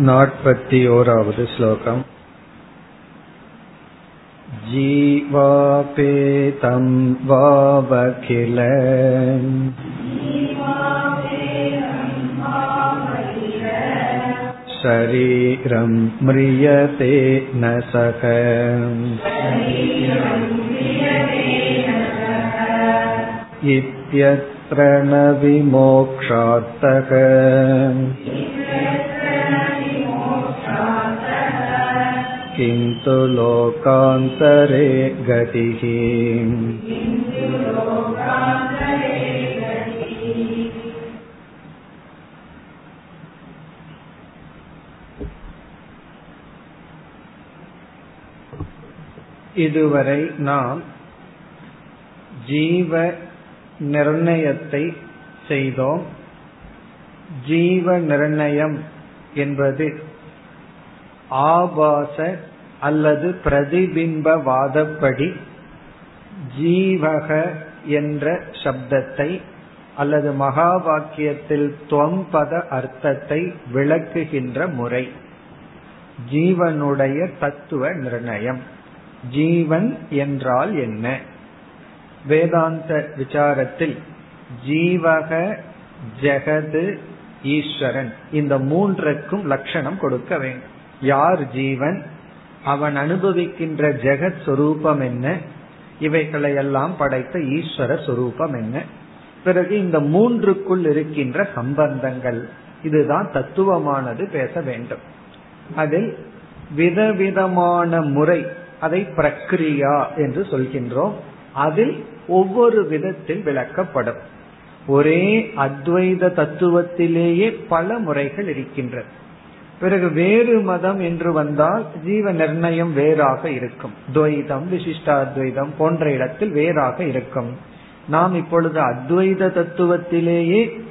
नाट्पति ओरावद् श्लोकम् जीवापेतं वावखिल शरीरं म्रियते न सह इत्यत्र न विमोक्षात्तः किन्तु लोकान्तरे गतिः இதுவரை நாம் ஜீவ நிர்ணயத்தை செய்தோம் ஜீவ நிர்ணயம் என்பது ஆபாச அல்லது பிரதிபிம்பவாதப்படி ஜீவக என்ற சப்தத்தை அல்லது மகா வாக்கியத்தில் துவம்பத அர்த்தத்தை விளக்குகின்ற முறை. ஜீவனுடைய தத்துவ நிர்ணயம். ஜீவன் என்றால் என்ன? வேதாந்த விசாரத்தில் ஜீவக ஜெகது ஈஸ்வரன் இந்த மூன்றுக்கும் லட்சணம் கொடுக்க வேண்டும். யார் ஜீவன்? அவன் அனுபவிக்கின்ற ஜெகத் சொரூபம் என்ன? இவைகளை எல்லாம் படைத்த ஈஸ்வர சொரூபம் என்ன? பிறகு இந்த மூன்றுக்குள் இருக்கின்ற சம்பந்தங்கள் இதுதான் தத்துவமானது பேச வேண்டும். அதில் விதவிதமான முறை அதை பிரக்ரியா என்று சொல்கின்றோம். அதில் ஒவ்வொரு விதத்தில் விளக்கப்படும். ஒரே அத்வைத தத்துவத்திலேயே பல முறைகள் இருக்கின்றது பிறகு வேறு மதம் என்று வந்தால் ஜீவ நிர்ணயம் வேறாக இருக்கும். துவைதம் விசிஷ்டாத்வைதம் போன்ற இடத்தில் வேறாக இருக்கும். நாம் இப்பொழுது அத்வைத தத்துவத்திலேயே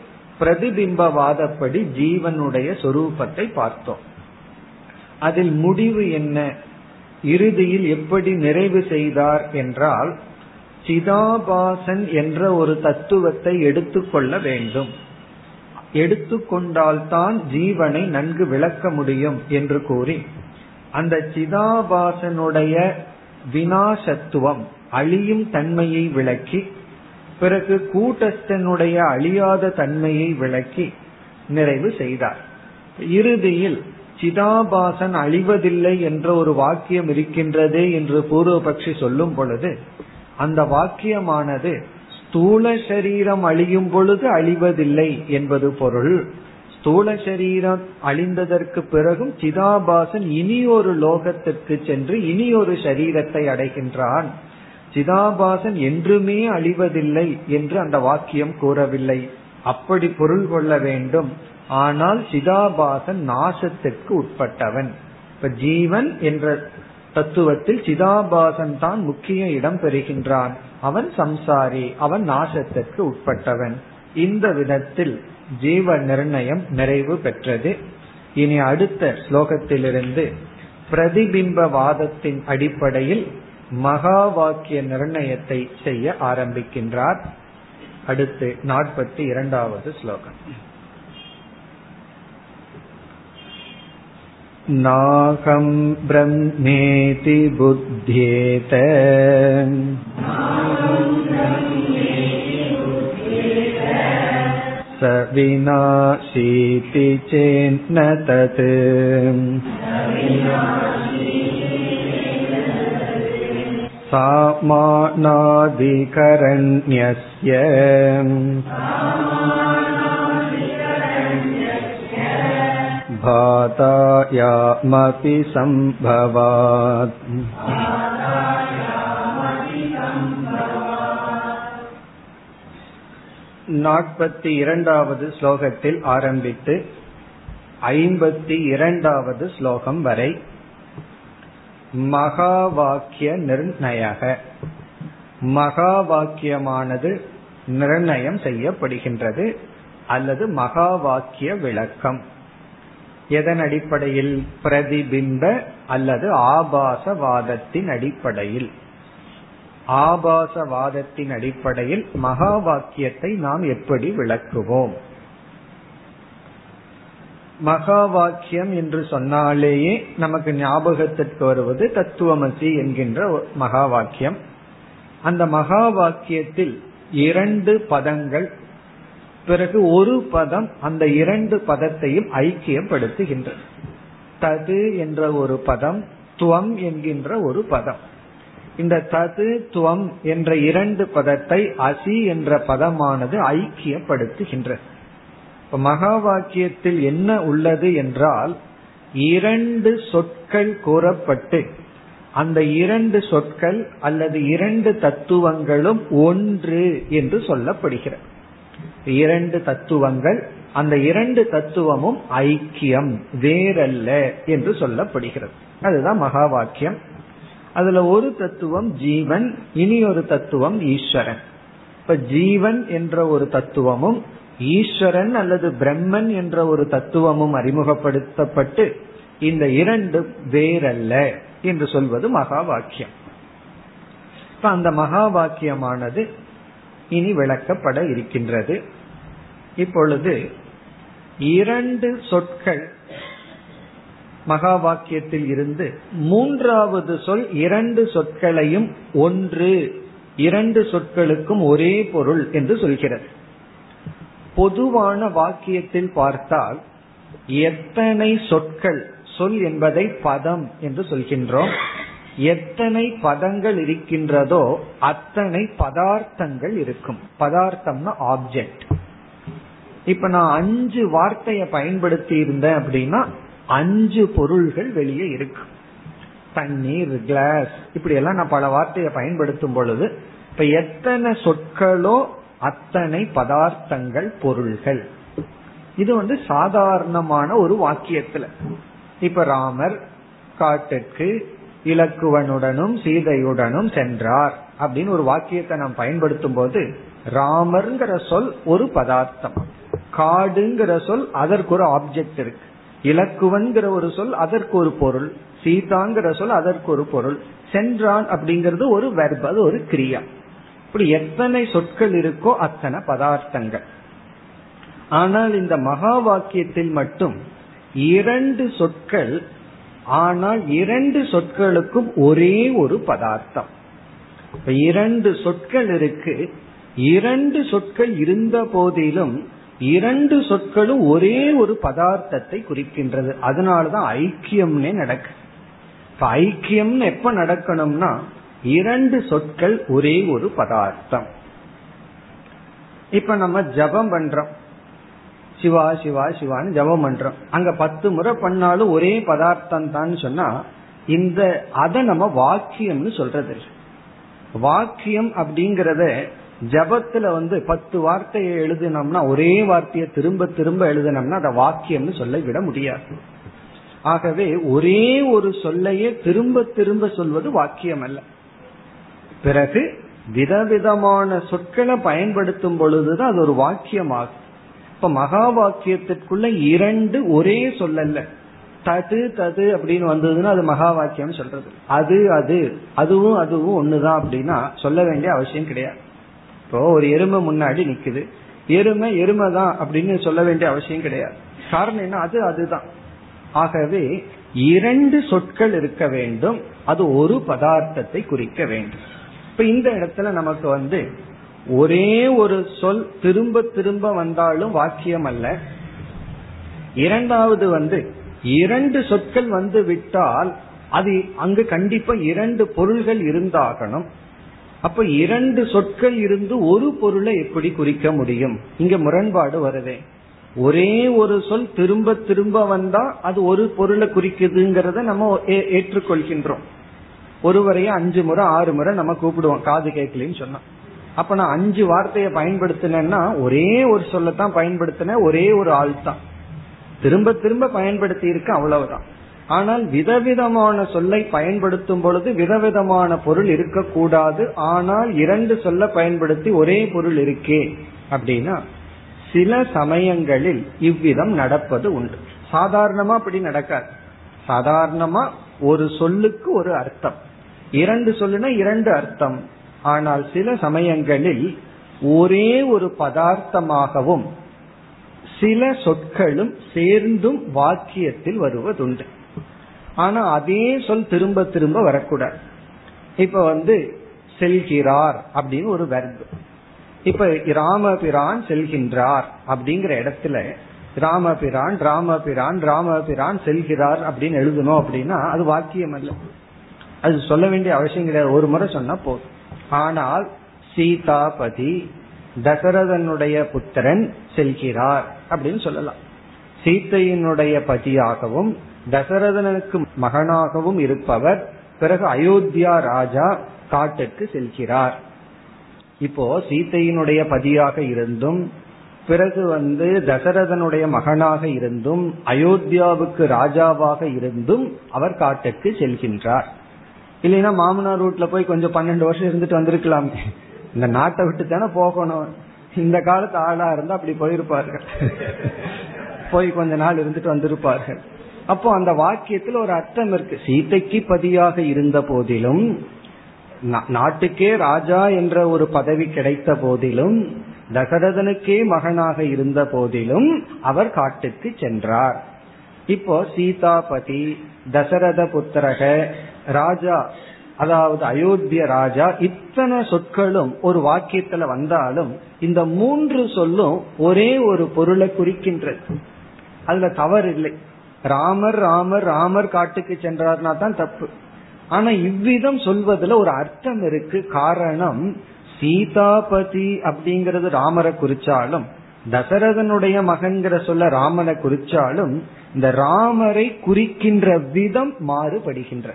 பிரதிபிம்பவாதப்படி ஜீவனுடைய சொரூபத்தை பார்த்தோம். அதில் முடிவு என்ன? இறுதியில் எப்படி நிறைவு செய்தார் என்றால் சிதாபாசன் என்ற ஒரு தத்துவத்தை எடுத்துக்கொள்ள வேண்டும். எடுத்துக்கொண்டால்தான் ஜீவனை நன்கு விளக்க முடியும் என்று கூறி அந்த சிதாபாசனுடைய வினாசத்துவம் அழியும் தன்மையை விளக்கி பிறகு கூட்டஸ்தனுடைய அழியாத தன்மையை விளக்கி நிறைவு செய்தார். இறுதியில் சிதாபாசன் அழிவதில்லை என்ற ஒரு வாக்கியம் இருக்கின்றதே என்று பூர்வபக்ஷி சொல்லும் பொழுது அந்த வாக்கியமானது ஸ்தூல சரீரம் அழியும் பொழுது அழிவதில்லை என்பது பொருள். ஸ்தூல சரீரம் அழிந்ததற்கு பிறகும் சிதாபாசன் இனி ஒரு லோகத்திற்கு சென்று இனி ஒரு சரீரத்தை அடைகின்றான். சிதாபாசன் என்றுமே அழிவதில்லை என்று அந்த வாக்கியம் கூறவில்லை. அப்படி பொருள் கொள்ள வேண்டும். ஆனால் சிதாபாசன் நாசத்திற்கு உட்பட்டவன். இப்ப ஜீவன் என்ற தத்துவத்தில் சிதாபாசன் தான் முக்கிய இடம் பெறுகின்றான். அவன் சம்சாரி அவன் நாசத்திற்கு உட்பட்டவன். இந்த விதத்தில் ஜீவ நிர்ணயம் நிறைவு பெற்றது. இனி அடுத்த ஸ்லோகத்திலிருந்து பிரதிபிம்பவாதத்தின் அடிப்படையில் மகா வாக்கிய நிர்ணயத்தை செய்ய ஆரம்பிக்கின்றார். அடுத்து நாற்பத்தி இரண்டாவது ஸ்லோகம். नाहं ब्रह्मेति बुध्येत स विनाशीति चेन्न तत् सामानादिकरण्यस्य भातायामपि सम्भवात् நாற்பத்தி இரண்டாவது ஸ்லோகத்தில் ஆரம்பித்து ஐம்பத்தி இரண்டாவது ஸ்லோகம் வரை மகா வாக்கிய நிர்ணயக மகா வாக்கியமானது நிர்ணயம் செய்யப்படுகின்றது அல்லது மகா வாக்கிய விளக்கம் எதன் அடிப்படையில்? பிரதிபிம்ப அல்லது ஆபாசவாதத்தின் அடிப்படையில். ஆபாசவாதத்தின் அடிப்படையில் மகா வாக்கியத்தை நாம் எப்படி விளக்குவோம்? மகா வாக்கியம் என்று சொன்னாலேயே நமக்கு ஞாபகத்திற்கு வருவது தத்துவமசி என்கின்ற மகா வாக்கியம் அந்த மகா வாக்கியத்தில் இரண்டு பதங்கள் பிறகு ஒரு பதம் அந்த இரண்டு பதத்தையும் ஐக்கியப்படுத்துகின்றது. தது என்ற ஒரு பதம் துவம் என்கின்ற ஒரு பதம். இந்த தது துவம் என்ற இரண்டு பதத்தை அசி என்ற பதமானது ஐக்கியப்படுத்துகின்றது. இப்ப மகா வாக்கியத்தில் என்ன உள்ளது என்றால் இரண்டு சொற்கள் கூறப்பட்டு அந்த இரண்டு சொற்கள் அல்லது இரண்டு தத்துவங்களும் ஒன்று என்று சொல்லப்படுகிறது. இரண்டு தத்துவங்கள் அந்த இரண்டு தத்துவமும் ஐக்கியம் வேறல்ல என்று சொல்லப்படுகிறது. அதுதான் மகா வாக்கியம் அதுல ஒரு தத்துவம் ஜீவன் இனி ஒரு தத்துவம் ஈஸ்வரன். இப்ப ஜீவன் என்ற ஒரு தத்துவமும் ஈஸ்வரன் அல்லது பிரம்மன் என்ற ஒரு தத்துவமும் அறிமுகப்படுத்தப்பட்டு இந்த இரண்டு வேறல்ல என்று சொல்வது மகா வாக்கியம் இப்ப அந்த மகா வாக்கியமானது இனி விளக்கப்பட இருக்கின்றது. இப்பொழுது இரண்டு சொற்கள் மகா வாக்கியத்தில் இருந்து மூன்றாவது சொல் இரண்டு சொற்களையும் ஒன்று. இரண்டு சொற்களுக்கும் ஒரே பொருள் என்று சொல்கிறது. பொதுவான வாக்கியத்தில் பார்த்தால் எத்தனை சொற்கள் சொல் என்பதை பதம் என்று சொல்கின்றோம். எத்தனை பதங்கள் இருக்கின்றதோ அத்தனை பதார்த்தங்கள் இருக்கும். பதார்த்தம்னா ஆப்ஜெக்ட் இப்ப நான் அஞ்சு வார்த்தையை பயன்படுத்தி இருந்தேன் அப்படின்னா அஞ்சு பொருள்கள் வெளியே இருக்கு. தண்ணீர் கிளாஸ் இப்படி எல்லாம் நான் பல வார்த்தையை பயன்படுத்தும் பொழுது இப்ப எத்தனை சொற்களோ அத்தனை பதார்த்தங்கள் பொருள்கள். இது வந்து சாதாரணமான ஒரு வாக்கியத்துல. இப்ப ராமர் காட்டுக்கு இலக்குவனுடனும் சீதையுடனும் சென்றார் அப்படின்னு ஒரு வாக்கியத்தை நாம் பயன்படுத்தும் போது ராமர்ங்கிற சொல் ஒரு பதார்த்தம். காடுங்கிற சொல் அதற்கு ஒரு ஆப்ஜெக்ட் இருக்கு. இலக்குவன்கிற ஒரு சொல் அதற்கு ஒரு பொருள். சீதாங்கிற சொல் அதற்கு ஒரு பொருள். சென்றான் அப்படிங்கிறது ஒரு வெர்ப் அது ஒரு கிரியா. இப்படி எத்தனை சொற்கள் இருக்கோ அத்தனை பதார்த்தங்கள். ஆனால் இந்த மகா வாக்கியத்தில் மட்டும் இரண்டு சொற்கள் ஆனால் இரண்டு சொற்களுக்கும் ஒரே ஒரு பதார்த்தம். இரண்டு சொற்கள் இருக்கு. இரண்டு சொற்கள் இருந்த போதிலும் இரண்டு சொற்களும் ஒரே ஒரு பதார்த்தத்தை குறிக்கின்றது. அதனாலதான் ஐக்கியம்னே நடக்கு. இப்ப ஐக்கியம்னு எப்ப நடக்கணும்னா இரண்டு சொற்கள் ஒரே ஒரு பதார்த்தம். இப்ப நம்ம ஜபம் பண்றோம். சிவா சிவா சிவான்னு ஜபம் பண்றோம். அங்க பத்து முறை பண்ணாலும் ஒரே பதார்த்தம் தான் சொன்னா இந்த அதை நம்ம வாக்கியம்னு சொல்றது வாக்கியம் அப்படிங்கறத ஜபத்துல வந்து பத்து வார்த்தையை எழுதினோம்னா ஒரே வார்த்தையை திரும்ப திரும்ப எழுதினோம்னா அதை வாக்கியம்னு சொல்ல விட முடியாது. ஆகவே ஒரே ஒரு சொல்லையே திரும்ப திரும்ப சொல்வது வாக்கியம் அல்ல பிறகு விதவிதமான சொற்களை பயன்படுத்தும் பொழுதுதான் அது ஒரு வாக்கியமாகும். இப்ப மகா வாக்கியத்திற்குள்ள இரண்டு ஒரே சொல்லல்ல. தது தது அப்படின்னு வந்ததுன்னா அது மகா வாக்கியம் சொல்றது. அது அது அதுவும் அதுவும் ஒண்ணுதான் அப்படின்னா சொல்ல வேண்டிய அவசியம் கிடையாது. இப்போ ஒரு எருமை முன்னாடி நிக்குது. எருமை எருமை தான் அப்படின்னு சொல்ல வேண்டிய அவசியம் கிடையாது. காரணம் என்ன? அது அதுதான். ஆகவே இரண்டு சொற்கள் இருக்க வேண்டும். அது ஒரு பதார்த்தத்தை குறிக்க வேண்டும். இப்ப இந்த இடத்துல நமக்கு வந்து ஒரே ஒரு சொல் திரும்ப திரும்ப வந்தாலும் வாக்கியம் அல்ல. இரண்டாவது வந்து இரண்டு சொற்கள் வந்து விட்டால் அது அங்கு கண்டிப்பா இரண்டு பொருள்கள் இருந்தாகணும். அப்ப இரண்டு சொற்கள் இருந்து ஒரு பொருளை எப்படி குறிக்க முடியும்? இங்க முரண்பாடு வருதே. ஒரே ஒரு சொல் திரும்ப திரும்ப வந்தா அது ஒரு பொருளை குறிக்குதுங்கிறத நம்ம ஏற்றுக்கொள்கின்றோம். ஒருவரையும் அஞ்சு முறை ஆறு முறை நம்ம கூப்பிடுவோம். காது கேட்கலன்னு சொன்னா. அப்ப நான் அஞ்சு வார்த்தையை பயன்படுத்தினேன்னா ஒரே ஒரு சொல்லத்தான் பயன்படுத்தின ஒரே ஒரு ஆள் தான் திரும்ப திரும்ப பயன்படுத்தி இருக்க அவ்வளவுதான். ஆனால் விதவிதமான சொல்லை பயன்படுத்தும் பொழுது விதவிதமான பொருள் இருக்கக்கூடாது. ஆனால் இரண்டு சொல்ல பயன்படுத்தி ஒரே பொருள் இருக்கே அப்படின்னா சில சமயங்களில் இவ்விதம் நடப்பது உண்டு. சாதாரணமா அப்படி நடக்காது. சாதாரணமா ஒரு சொல்லுக்கு ஒரு அர்த்தம். இரண்டு சொல்லுனா இரண்டு அர்த்தம். ஆனால் சில சமயங்களில் ஒரே ஒரு பதார்த்தமாகவும் சில சொற்களும் சேர்ந்தும் வாக்கியத்தில் வருவதுண்டு. ஆனா அதே சொல் திரும்ப திரும்ப வரக்கூடாது. இப்ப வந்து செல்கிறார் அப்படின்னு ஒரு வர்பு இப்ப ராமபிரான் செல்கின்றார் அப்படிங்கிற இடத்துல ராமபிரான் ராமபிரான் ராமபிரான் செல்கிறார் அப்படின்னு எழுதணும் அப்படின்னா அது வாக்கியம் அல்ல. அது சொல்ல வேண்டிய அவசியம் கிடையாது. ஒரு முறை சொன்னா போதும். ஆனால் சீதாபதி தசரதனுடைய புத்திரன் செல்கிறார் அப்படின்னு சொல்லலாம். சீத்தையினுடைய பதியாகவும் தசரதனுக்கு மகனாகவும் இருப்பவர். பிறகு அயோத்தியா ராஜா காட்டுக்கு செல்கிறார். இப்போ சீத்தையினுடைய பதியாக இருந்தும் பிறகு வந்து தசரதனுடைய மகனாக இருந்தும் அயோத்தியாவுக்கு ராஜாவாக இருந்தும் அவர் காட்டுக்கு செல்கின்றார். இல்லைன்னா மாமனார் ரூட்ல போய் கொஞ்சம் பன்னெண்டு வருஷம் இருந்துட்டு வந்திருக்கலாமே. இந்த நாட்டை விட்டு தானே போகணும். இந்த காலத்து ஆளா இருந்தா அப்படி போயிருப்பார்கள். போய் கொஞ்ச நாள் இருந்துட்டு வந்திருப்பார்கள். அப்போ அந்த வாக்கியத்தில் ஒரு அர்த்தம் இருக்கு. சீதைக்கு பதியாக இருந்த போதிலும் நாட்டுக்கே ராஜா என்ற ஒரு பதவி கிடைத்த போதிலும் தசரதனுக்கே மகனாக இருந்த போதிலும் அவர் காட்டுக்கு சென்றார். இப்போ சீதாபதி தசரத புத்திரக ராஜா அதாவது அயோத்திய ராஜா இத்தனை சொற்களும் ஒரு வாக்கியத்துல வந்தாலும் இந்த மூன்று சொல்லும் ஒரே ஒரு பொருளை குறிக்கின்றது. அதுல தவறு இல்லை. ராமர் ராமர் ராமர் காட்டுக்கு சென்றார்னா தான் தப்பு. ஆனா இவ்விதம் சொல்வதுல ஒரு அர்த்தம் இருக்கு. காரணம் சீதாபதி அப்படிங்கறது ராமரை குறிச்சாலும் தசரதனுடைய மகன்கிற சொல்ல ராமனை குறிச்சாலும் இந்த ராமரை குறிக்கின்ற விதம் மாறுபடுகின்ற.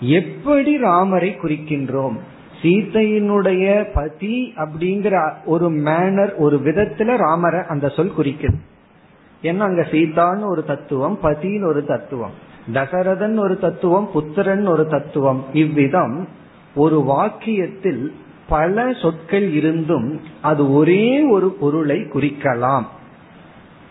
எப்படி ராமரை குறிக்கின்றோம்? சீதையினுடைய பதி அப்படிங்கிற ஒரு மேனர் ஒரு விதத்துல ராமரை அந்த சொல் குறிக்குது. ஏன்னா அங்க சீதான்னு ஒரு தத்துவம் பதின்னு ஒரு தத்துவம் தசரதன் ஒரு தத்துவம் புத்திரன் ஒரு தத்துவம். இவ்விதம் ஒரு வாக்கியத்தில் பல சொற்கள் இருந்தும் அது ஒரே ஒரு பொருளை குறிக்கலாம்.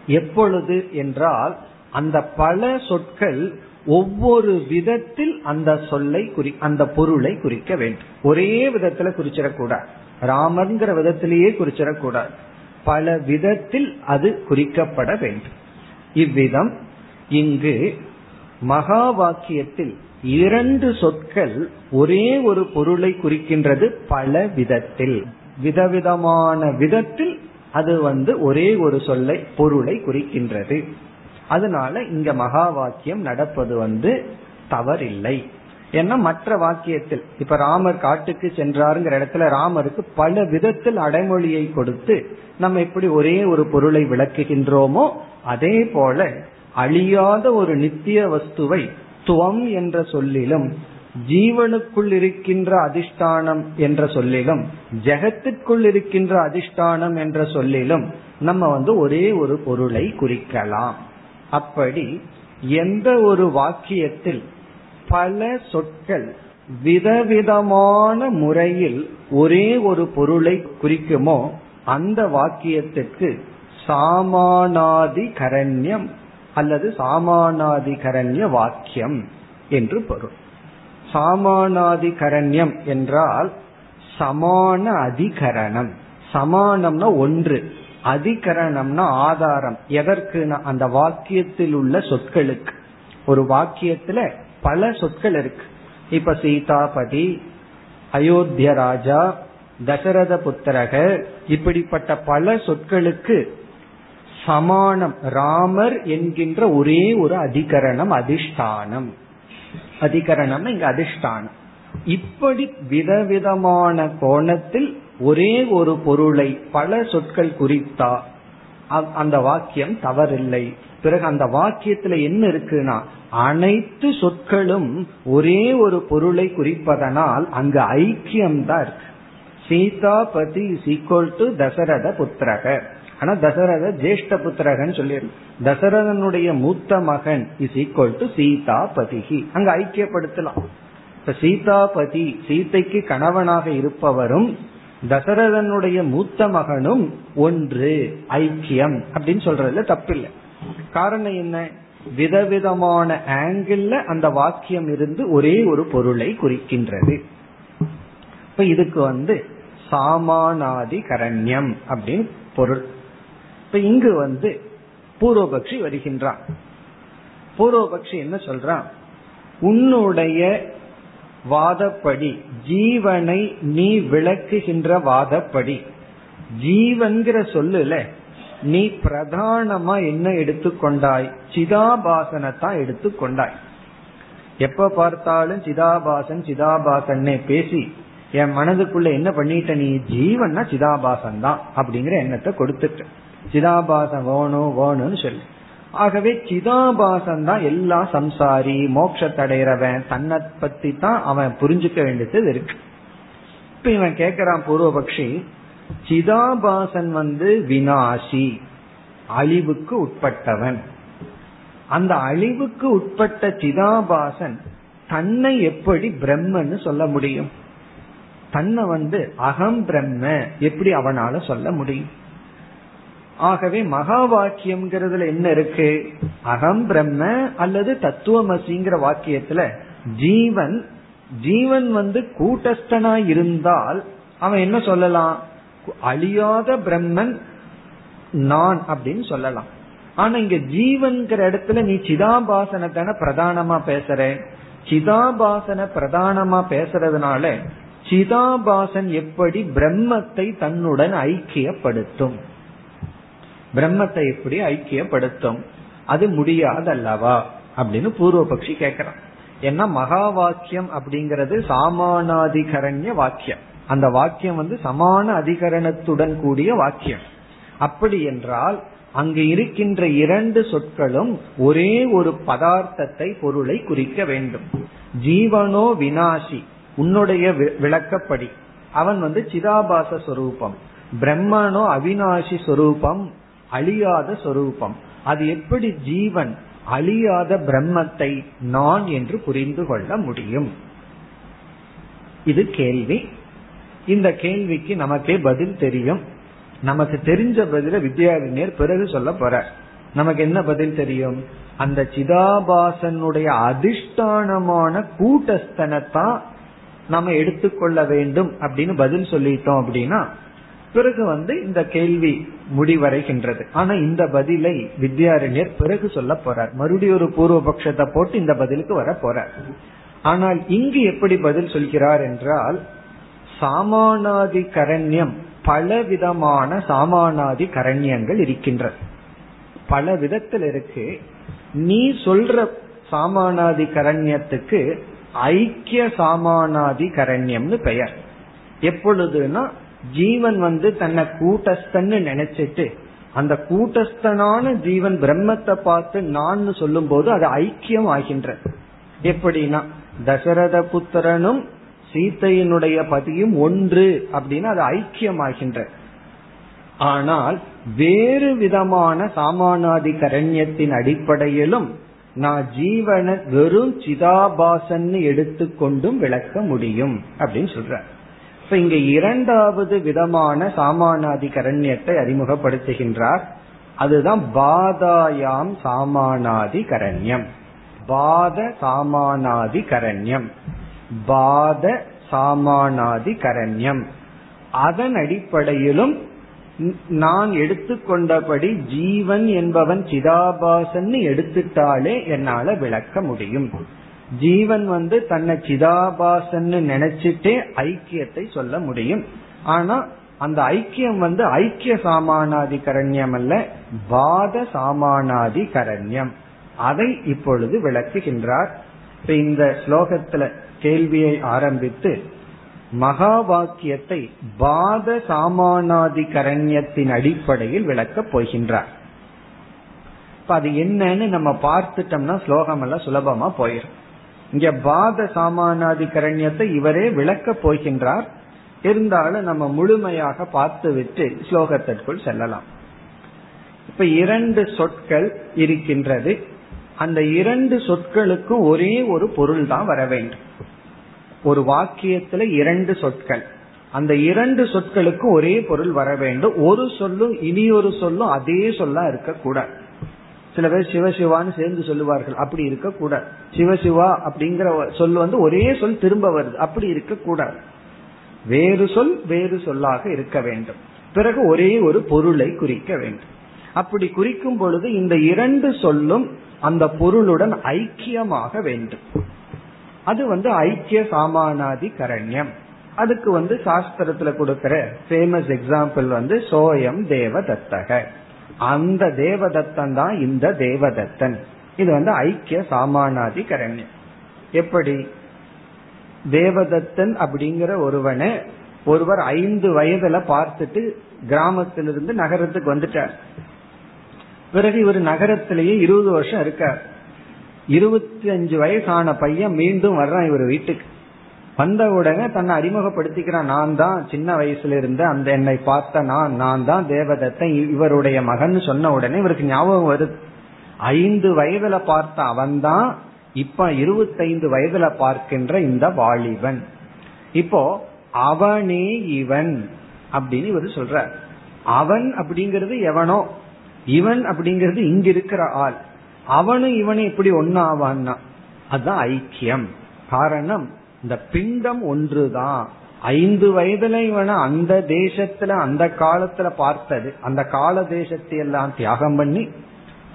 எப்பொழுது என்றால் அந்த பல சொற்கள் ஒவ்வொரு விதத்தில் அந்த சொல்லை குறி அந்த பொருளை குறிக்க வேண்டும். ஒரே விதத்துல குறிச்சிடக்கூடாது. ராமர்ங்கிற விதத்திலேயே குறிச்சிடக்கூடாது. பல விதத்தில் அது குறிக்கப்பட வேண்டும். இவ்விதம் இங்கு மகா வாக்கியத்தில் இரண்டு சொற்கள் ஒரே ஒரு பொருளை குறிக்கின்றது பல விதத்தில் விதவிதமான விதத்தில் அது வந்து ஒரே ஒரு சொல்லை பொருளை குறிக்கின்றது. அதனால இங்க மகா வாக்கியம் நடப்பது வந்து தவறில்லை. ஏன்னா மற்ற வாக்கியத்தில் இப்ப ராமர் காட்டுக்கு சென்றாருங்கிற இடத்துல ராமருக்கு பல விதத்தில் அடைமொழியை கொடுத்து நம்ம எப்படி ஒரே ஒரு பொருளை விளக்குகின்றோமோ அதே போல அழியாத ஒரு நித்திய வஸ்துவை துவம் என்ற சொல்லிலும் ஜீவனுக்குள் இருக்கின்ற அதிஷ்டானம் என்ற சொல்லிலும் ஜெகத்திற்குள் இருக்கின்ற அதிஷ்டானம் என்ற சொல்லிலும் நம்ம வந்து ஒரே ஒரு பொருளை குறிக்கலாம். அப்படி எந்த ஒரு வாக்கியத்தில் பல சொற்கள் விதவிதமான முறையில் ஒரே ஒரு பொருளை குறிக்குமோ அந்த வாக்கியத்திற்கு சாமானாதி கரண்யம் அல்லது சாமானாதி கரண்ய வாக்கியம் என்று பொருள். சாமானாதி கரண்யம் என்றால் சமான அதிகரணம். சமானம்னா ஒன்று. அதிகரணம்னா ஆதாரம். எதற்கு அந்த வாக்கியத்தில் உள்ள சொற்களுக்கு. ஒரு வாக்கியத்துல பல சொற்கள் இருக்கு. இப்ப சீதாபதி அயோத்திய ராஜா தசரத புத்திரக இப்படிப்பட்ட பல சொற்களுக்கு சமானம் ராமர் என்கின்ற ஒரே ஒரு அதிகரணம் அதிஷ்டானம். அதிகரணம் இங்க அதிஷ்டானம். இப்படி விதவிதமான கோணத்தில் ஒரே ஒரு பொருளை பல சொற்கள் குறித்தா அந்த வாக்கியம் தவறில்லை. பிறகு அந்த வாக்கியத்துல என்ன இருக்குன்னா அனைத்து சொற்களும் ஒரே ஒரு பொருளை குறிப்பதனால் அங்கு ஐக்கியம் தான் இருக்கு. Sitapati is equal to Dasharatha புத்திரக. ஆனா தசரத ஜேஷ்ட புத்திரகன்னு சொல்லிடு தசரதனுடைய மூத்த மகன் இஸ் ஈக்குவல் டு சீதா பதிகி அங்க ஐக்கியப்படுத்தலாம். இப்ப சீதாபதி சீதைக்கு கணவனாக இருப்பவரும் தசரதனுடைய மூத்த மகனும் ஒன்று ஐக்கியம். அப்படின்னு சொல்றதுல தப்பில்லை. காரணம் என்ன? விதவிதமான ஆங்கிள் அந்த வாக்கியம் இருந்து ஒரே ஒரு பொருளை குறிக்கின்றது. இப்ப இதுக்கு வந்து சாமானாதி கரண்யம் அப்படின்னு பொருள். இப்ப இங்கு வந்து பூர்வபக்ஷி வருகின்றான். பூர்வபக்ஷி என்ன சொல்றான்? உன்னுடைய வாதப்படி ஜீவனை நீ விளக்குகின்ற வாதப்படி. ஜீவன்கிற சொல்லுல நீ பிரதானமா என்ன எடுத்துக்கொண்டாய்? சிதாபாசனத்தான் எடுத்துக்கொண்டாய். எப்ப பார்த்தாலும் சிதாபாசன் சிதாபாசன்னே பேசி என் மனதுக்குள்ள என்ன பண்ணிட்ட நீ? ஜீவன்னா சிதாபாசன் தான் அப்படிங்கிற எண்ணத்தை கொடுத்துட்ட. சிதாபாசன் வேணும் வேணும்னு சொல்லு. ஆகவே சிதாபாசன் தான் எல்லா சம்சாரி மோட்சத்தடைறவன் தன்னை பத்தி தான் அவன் புரிஞ்சுக்க வேண்டியது இருக்கு. இப்ப இவன் கேக்குறான் பூர்வபக்ஷி சிதாபாசன் வந்து வினாசி அழிவுக்கு உட்பட்டவன். அந்த அழிவுக்கு உட்பட்ட சிதாபாசன் தன்னை எப்படி பிரம்மன்னு சொல்ல முடியும்? தன்னை வந்து அகம் பிரம்ம எப்படி அவனால சொல்ல முடியும்? ஆகவே மகா வாக்கியம்ங்கிறதுல என்ன இருக்கு? அகம் பிரம்ம அல்லது தத்துவமசிங்கிற வாக்கியத்துல ஜீவன் ஜீவன் வந்து கூட்டஸ்தனா இருந்தால் அவன் என்ன சொல்லலாம்? அழியாத பிரம்மன் நான் அப்படின்னு சொல்லலாம். ஆனா இங்க ஜீவன்கிற இடத்துல நீ சிதாபாசனை தானே பிரதானமா பேசுற. சிதாபாசன பிரதானமா பேசுறதுனால சிதாபாசன் எப்படி பிரம்மத்தை தன்னுடன் ஐக்கியப்படுத்தும்? பிரம்மத்தை எப்படி ஐக்கியப்படுத்தும்? அது முடியாதல்லவா? அப்படின்னு பூர்வபக்ஷி கேட்கிறான் ஏன்னா மகா வாக்கியம் அப்படிங்கிறது சாமானாதிகரண்ய வாக்கியம். அந்த வாக்கியம் வந்து சமான அதிகரணத்துடன் கூடிய வாக்கியம். அப்படி என்றால் அங்கு இருக்கின்ற இரண்டு சொற்களும் ஒரே ஒரு பதார்த்தத்தை பொருளை குறிக்க வேண்டும். ஜீவனோ வினாசி உன்னுடைய விளக்கப்படி. அவன் வந்து சிதாபாச சொரூபம். பிரம்மனோ அவினாசி சொரூபம் அழியாத சொரூபம். அது எப்படி ஜீவன் அழியாத பிரம்மத்தை நான் என்று புரிந்து கொள்ள முடியும்? இது கேள்வி. இந்த கேள்விக்கு நமக்கே பதில் தெரியும். நமக்கு தெரிஞ்ச பதில வித்யாரிஞர் பிறகு சொல்ல போற நமக்கு என்ன பதில் தெரியும்? அந்த சிதாபாசனுடைய அதிஷ்டானமான கூட்டஸ்தனத்தான் நம்ம எடுத்துக்கொள்ள வேண்டும் அப்படின்னு பதில் சொல்லிட்டோம் அப்படின்னா பிறகு வந்து இந்த கேள்வி முடிவடைகின்றது. ஆனா இந்த பதிலை வித்யாரண்யர் பிறகு சொல்ல போறார். மறுபடியும் ஒரு பூர்வபக்ஷத்தை போட்டு இந்த பதிலுக்கு வர போறார். ஆனால் இங்கு எப்படி பதில் சொல்கிறார் என்றால் சாமானாதி கரண்யம் பல விதமான சாமானாதி கரண்யங்கள் இருக்கின்றது. பல விதத்தில் இருக்கு. நீ சொல்ற சாமானாதி கரண்யத்துக்கு ஐக்கிய சாமானாதி கரண்யம்னு பெயர். எப்பொழுதுனா ஜீவன் வந்து தன்னை கூட்டஸ்தன்னு நினைச்சிட்டு அந்த கூட்டஸ்தனான ஜீவன் பிரம்மத்தை பார்த்து நான் சொல்லும் போது அது ஐக்கியம் ஆகின்றது. எப்படின்னா தசரத புத்திரனும் சீத்தையினுடைய பதியும் ஒன்று அப்படின்னு அது ஐக்கியமாகின்ற. ஆனால் வேறு விதமான சாமானாதி கரண்யத்தின் அடிப்படையிலும் நான் ஜீவனை வெறும் சிதாபாசன்னு எடுத்துக்கொண்டும் விளக்க முடியும் அப்படின்னு சொல்ற இப்ப இங்க இரண்டாவது விதமான சாமானாதி கரண்யத்தை அறிமுகப்படுத்துகின்றார். அதுதான் பாதாயாம் சாமானாதி கரண்யம் பாத சாமானாதி கரண்யம் பாத சாமானாதி கரண்யம் அதன் அடிப்படையிலும் நான் எடுத்துக்கொண்டபடி ஜீவன் என்பவன் சிதாபாசன் எடுத்துட்டாலே என்னால விளக்க முடியும். ஜீவன் வந்து தன்னை சிதாபாசன்னு நினைச்சிட்டே ஐக்கியத்தை சொல்ல முடியும். ஆனா அந்த ஐக்கியம் வந்து ஐக்கிய சாமானாதி கரண்யம் அல்ல பாத சாமானாதி கரண்யம் அதை இப்பொழுது விளக்குகின்றார். இப்ப இந்த ஸ்லோகத்துல கேள்வியை ஆரம்பித்து மகா வாக்கியத்தை பாத சாமானாதி கரண்யத்தின் அடிப்படையில் விளக்கப் போகின்றார். இப்ப அது என்னன்னு நம்ம பார்த்துட்டோம்னா ஸ்லோகம் எல்லாம் சுலபமா போயிடும் இங்க பாத சாமானாதி கரண்யத்தை இவரே விளக்கப் போகின்றார். இருந்தாலும் நம்ம முழுமையாக பார்த்துவிட்டு ஸ்லோகத்திற்குள் செல்லலாம். இப்ப இரண்டு சொற்கள் இருக்கின்றது. அந்த இரண்டு சொற்களுக்கும் ஒரே ஒரு பொருள் தான் வர வேண்டும். ஒரு வாக்கியத்துல இரண்டு சொற்கள். அந்த இரண்டு சொற்களுக்கு ஒரே பொருள் வர வேண்டும். ஒரு சொல்லும் இனி ஒரு சொல்லும் அதே சொல்லா இருக்கக்கூடாது. சில பேர் சிவசிவான்னு சேர்ந்து சொல்லுவார்கள். அப்படி இருக்கக்கூடாது. சிவசிவா அப்படிங்கிற சொல் வந்து ஒரே சொல் திரும்ப வருது. அப்படி இருக்கக்கூடாது. வேறு சொல் வேறு சொல்லாக இருக்க வேண்டும். பிறகு ஒரே ஒரு பொருளை குறிக்க வேண்டும். அப்படி குறிக்கும் பொழுது இந்த இரண்டு சொல்லும் அந்த பொருளுடன் ஐக்கியமாக வேண்டும். அது வந்து ஐக்கிய சாமானாதி கரண்யம் அதுக்கு வந்து சாஸ்திரத்துல கொடுக்கிற ஃபேமஸ் எக்ஸாம்பிள் வந்து சோயம் தேவதத்தக. அந்த தேவதத்தன் தான் இந்த தேவதத்தன். இது வந்து ஐக்கிய சாமானாதி கரண்யம் எப்படி? தேவதத்தன் அப்படிங்கிற ஒருவனை ஒருவர் ஐந்து வயதுல பார்த்துட்டு கிராமத்திலிருந்து நகரத்துக்கு வந்துட்டார். பிறகு இவர் நகரத்திலேயே இருபது வருஷம் இருக்கார். இருபத்தி அஞ்சு வயசான பையன் மீண்டும் வர்றான் இவர் வீட்டுக்கு. வந்த உடனே தன்னை அறிமுகப்படுத்திக்கிறான் நான் தான் சின்ன வயசுல இருந்த அந்த என்னை பார்த்த நான் நான் தான் தேவதத்தை இவருடைய மகன் சொன்ன உடனே இவருக்கு ஞாபகம் வருது. ஐந்து வயதுல பார்த்த அவன்தான் இப்ப இருபத்தைந்து வயதுல பார்க்கின்ற இந்த வாலிபன். இப்போ அவனே இவன் அப்படின்னு இவர் சொல்ற அவன் அப்படிங்கிறது எவனோ இவன் அப்படிங்கிறது இங்க இருக்கிற ஆள். அவனும் இவனும் எப்படி ஒன்னாவான்னா அதுதான் ஐக்கியம். காரணம் இந்த பிண்டம் ஒன்றுதான். ஐந்து வயதுல இவனை அந்த தேசத்துல அந்த காலத்துல பார்த்தது அந்த கால தேசத்தை எல்லாம் தியாகம் பண்ணி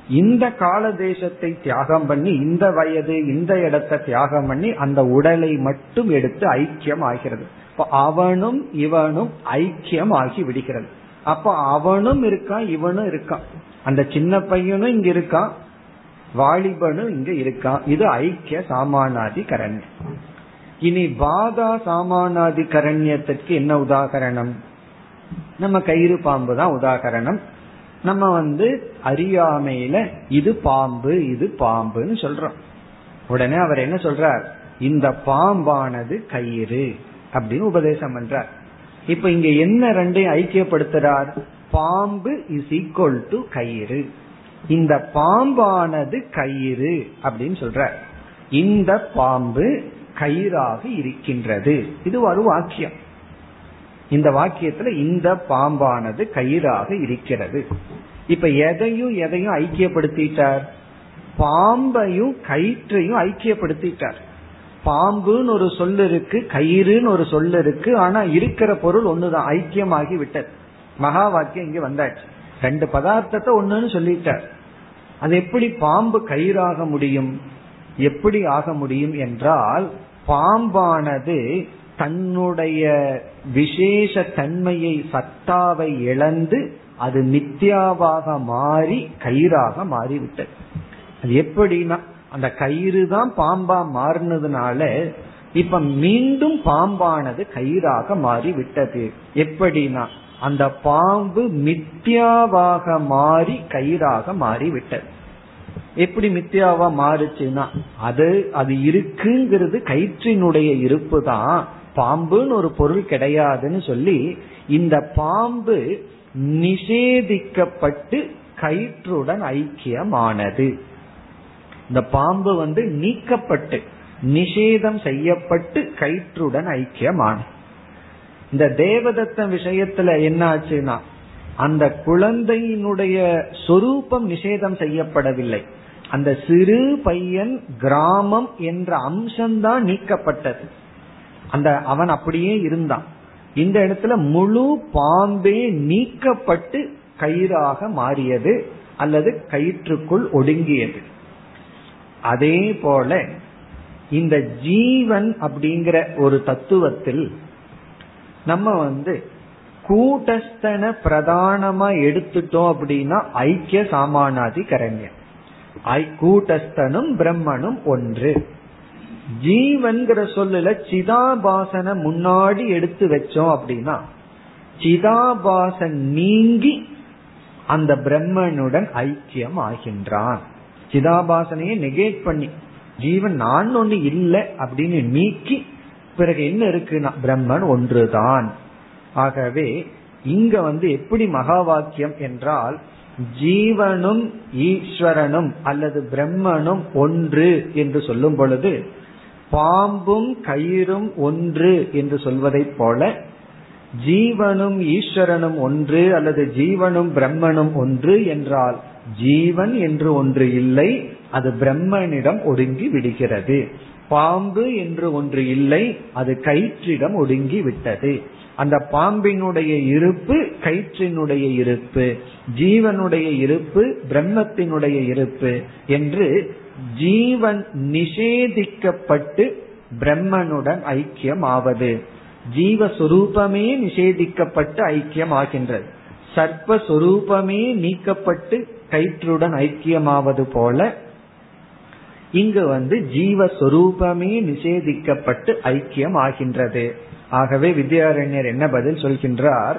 இந்த கால தேசத்தை தியாகம் பண்ணி இந்த வயது இந்த இடத்தை தியாகம் பண்ணி அந்த உடலை மட்டும் எடுத்து ஐக்கியம் ஆகிறது. இப்ப அவனும் இவனும் ஐக்கியம் ஆகி விடுகிறது. அப்ப அவனும் இருக்கான் இவனும் இருக்கான். அந்த சின்ன பையனும் இங்க இருக்கான். வாலிபனும் இங்க இருக்கான் இது ஐக்கிய சாமானாதி கரண்யம் இனி பாதா சாமானாதி கரண்யத்திற்கு என்ன உதாகரணம்? நம்ம கயிறு பாம்பு தான் உதாகரணம். நம்ம வந்து அறியாமையில இது பாம்பு இது பாம்புன்னு சொல்றோம். உடனே அவர் என்ன சொல்றார்? இந்த பாம்பானது கயிறு அப்படின்னு உபதேசம் பண்றார். இப்ப இங்க என்ன ரெண்டையும் ஐக்கியப்படுத்துறார்? பாம்பு இஸ் ஈக்குவல் டு கயிறு. இந்த பாம்பானது கயிறு அப்படின்னு சொல்ற இந்த பாம்பு கயிறாக இருக்கின்றது. இது ஒரு வாக்கியம். இந்த வாக்கியத்துல இந்த பாம்பானது கயிறாக இருக்கிறது. இப்ப எதையும் எதையும் ஐக்கியப்படுத்திட்டார்? பாம்பையும் கயிற்றையும் ஐக்கியப்படுத்திட்டார். பாம்புன்னு ஒரு சொல் இருக்கு கயிறுன்னு ஒரு சொல் இருக்கு ஆனா இருக்கிற பொருள் ஒண்ணுதான் ஐக்கியமாகி விட்டது. மகா வாக்கியம் இங்க வந்தாச்சு. ரெண்டு பதார்த்தத்தை ஒண்ணுன்னு சொல்லிட்டார். அது எப்படி பாம்பு கயிறாக முடியும்? எப்படி ஆக முடியும் என்றால் பாம்பானது தன்னுடைய விசேஷ தன்மையை சத்தாவை இழந்து அது மித்யாவாக மாறி கயிறாக மாறிவிட்டது. அது எப்படின்னா அந்த கயிறு தான் பாம்பா மாறினதுனால இப்ப மீண்டும் பாம்பானது கயிறாக மாறி விட்டது எப்படின்னா அந்த பாம்பு மித்யாவாக மாறி கயிறாக மாறி விட்டது எப்படி மித்யாவா மாறுச்சுன்னா அது அது இருக்குங்கிறது கயிற்றினுடைய இருப்பு தான் பாம்புன்னு ஒரு பொருள் கிடையாதுன்னு சொல்லி இந்த பாம்பு நிஷேதிக்கப்பட்டு கயிற்றுடன் ஐக்கியமானது. இந்த பாம்பு வந்து நீக்கப்பட்டு நிஷேதம் செய்யப்பட்டு கயிற்றுடன் ஐக்கியமானது. இந்த தேவதத்த விஷயத்துல என்ன ஆச்சுன்னா அந்த குழந்தையினுடைய சொரூபம் நிஷேதம் செய்யப்படவில்லை. அந்த சிறு பையன் கிராமம் என்ற அம்சம்தான் நீக்கப்பட்டது. அந்த அவன் அப்படியே இருந்தான். இந்த இடத்துல முழு பாம்பே நீக்கப்பட்டு கயிறாக மாறியது அல்லது கயிற்றுக்குள் ஒடுங்கியது. அதே போல இந்த ஜீவன் அப்படிங்கிற ஒரு தத்துவத்தில் நம்ம வந்து கூட்டஸ்தன பிரதானமா எடுத்துட்டோம் அப்படின்னா ஐக்கிய சாமானாதி கரண்யம் கூட்டஸ்தனும் பிரம்மனும் ஒன்று. ஜீவன்கிற சொல்லுல சிதாபாசன முன்னாடி எடுத்து வச்சோம் அப்படின்னா சிதாபாசன் நீங்கி அந்த பிரம்மனுடன் ஐக்கியம் ஆகின்றான். சிதாபாசனையே நெகேட் பண்ணி ஜீவன் நான் ஒண்ணு இல்லை அப்படின்னு நீக்கி பிறகு என்ன இருக்குன்னா பிரம்மன் ஒன்றுதான். ஆகவே இங்க வந்து எப்படி மகா வாக்கியம் என்றால் ஜீவனும் ஈஸ்வரனும் அல்லது பிரம்மனும் ஒன்று என்று சொல்லும் பொழுது பாம்பும் கயிறும் ஒன்று என்று சொல்வதைப் போல ஜீவனும் ஈஸ்வரனும் ஒன்று அல்லது ஜீவனும் பிரம்மனும் ஒன்று என்றால் ஜீவன் என்று ஒன்று இல்லை அது பிரம்மனிடம் ஒடுங்கி விடுகிறது. பாம்பு என்று ஒன்று இல்லை அது கயிற்றிடம் ஒடுங்கி விட்டது அந்த பாம்பினுடைய இருப்பு கயிற்றினுடைய இருப்பு ஜீவனுடைய இருப்பு பிரம்மத்தினுடைய இருப்பு என்று ஜீவன் நிஷேதிக்கப்பட்டு பிரம்மனுடன் ஐக்கியம் ஆவது ஜீவஸ்வரூபமே நிஷேதிக்கப்பட்டு ஐக்கியம் ஆகின்றது சர்ப்பஸ்வரூபமே நீக்கப்பட்டு கயிற்றுடன் ஐக்கியமாவது போல இங்கு வந்து ஜீவஸ்வரூபமே நிஷேதிக்கப்பட்டு ஐக்கியம் ஆகின்றது ஆகவே வித்யாரண்யர் என்ன பதில் சொல்கின்றார்?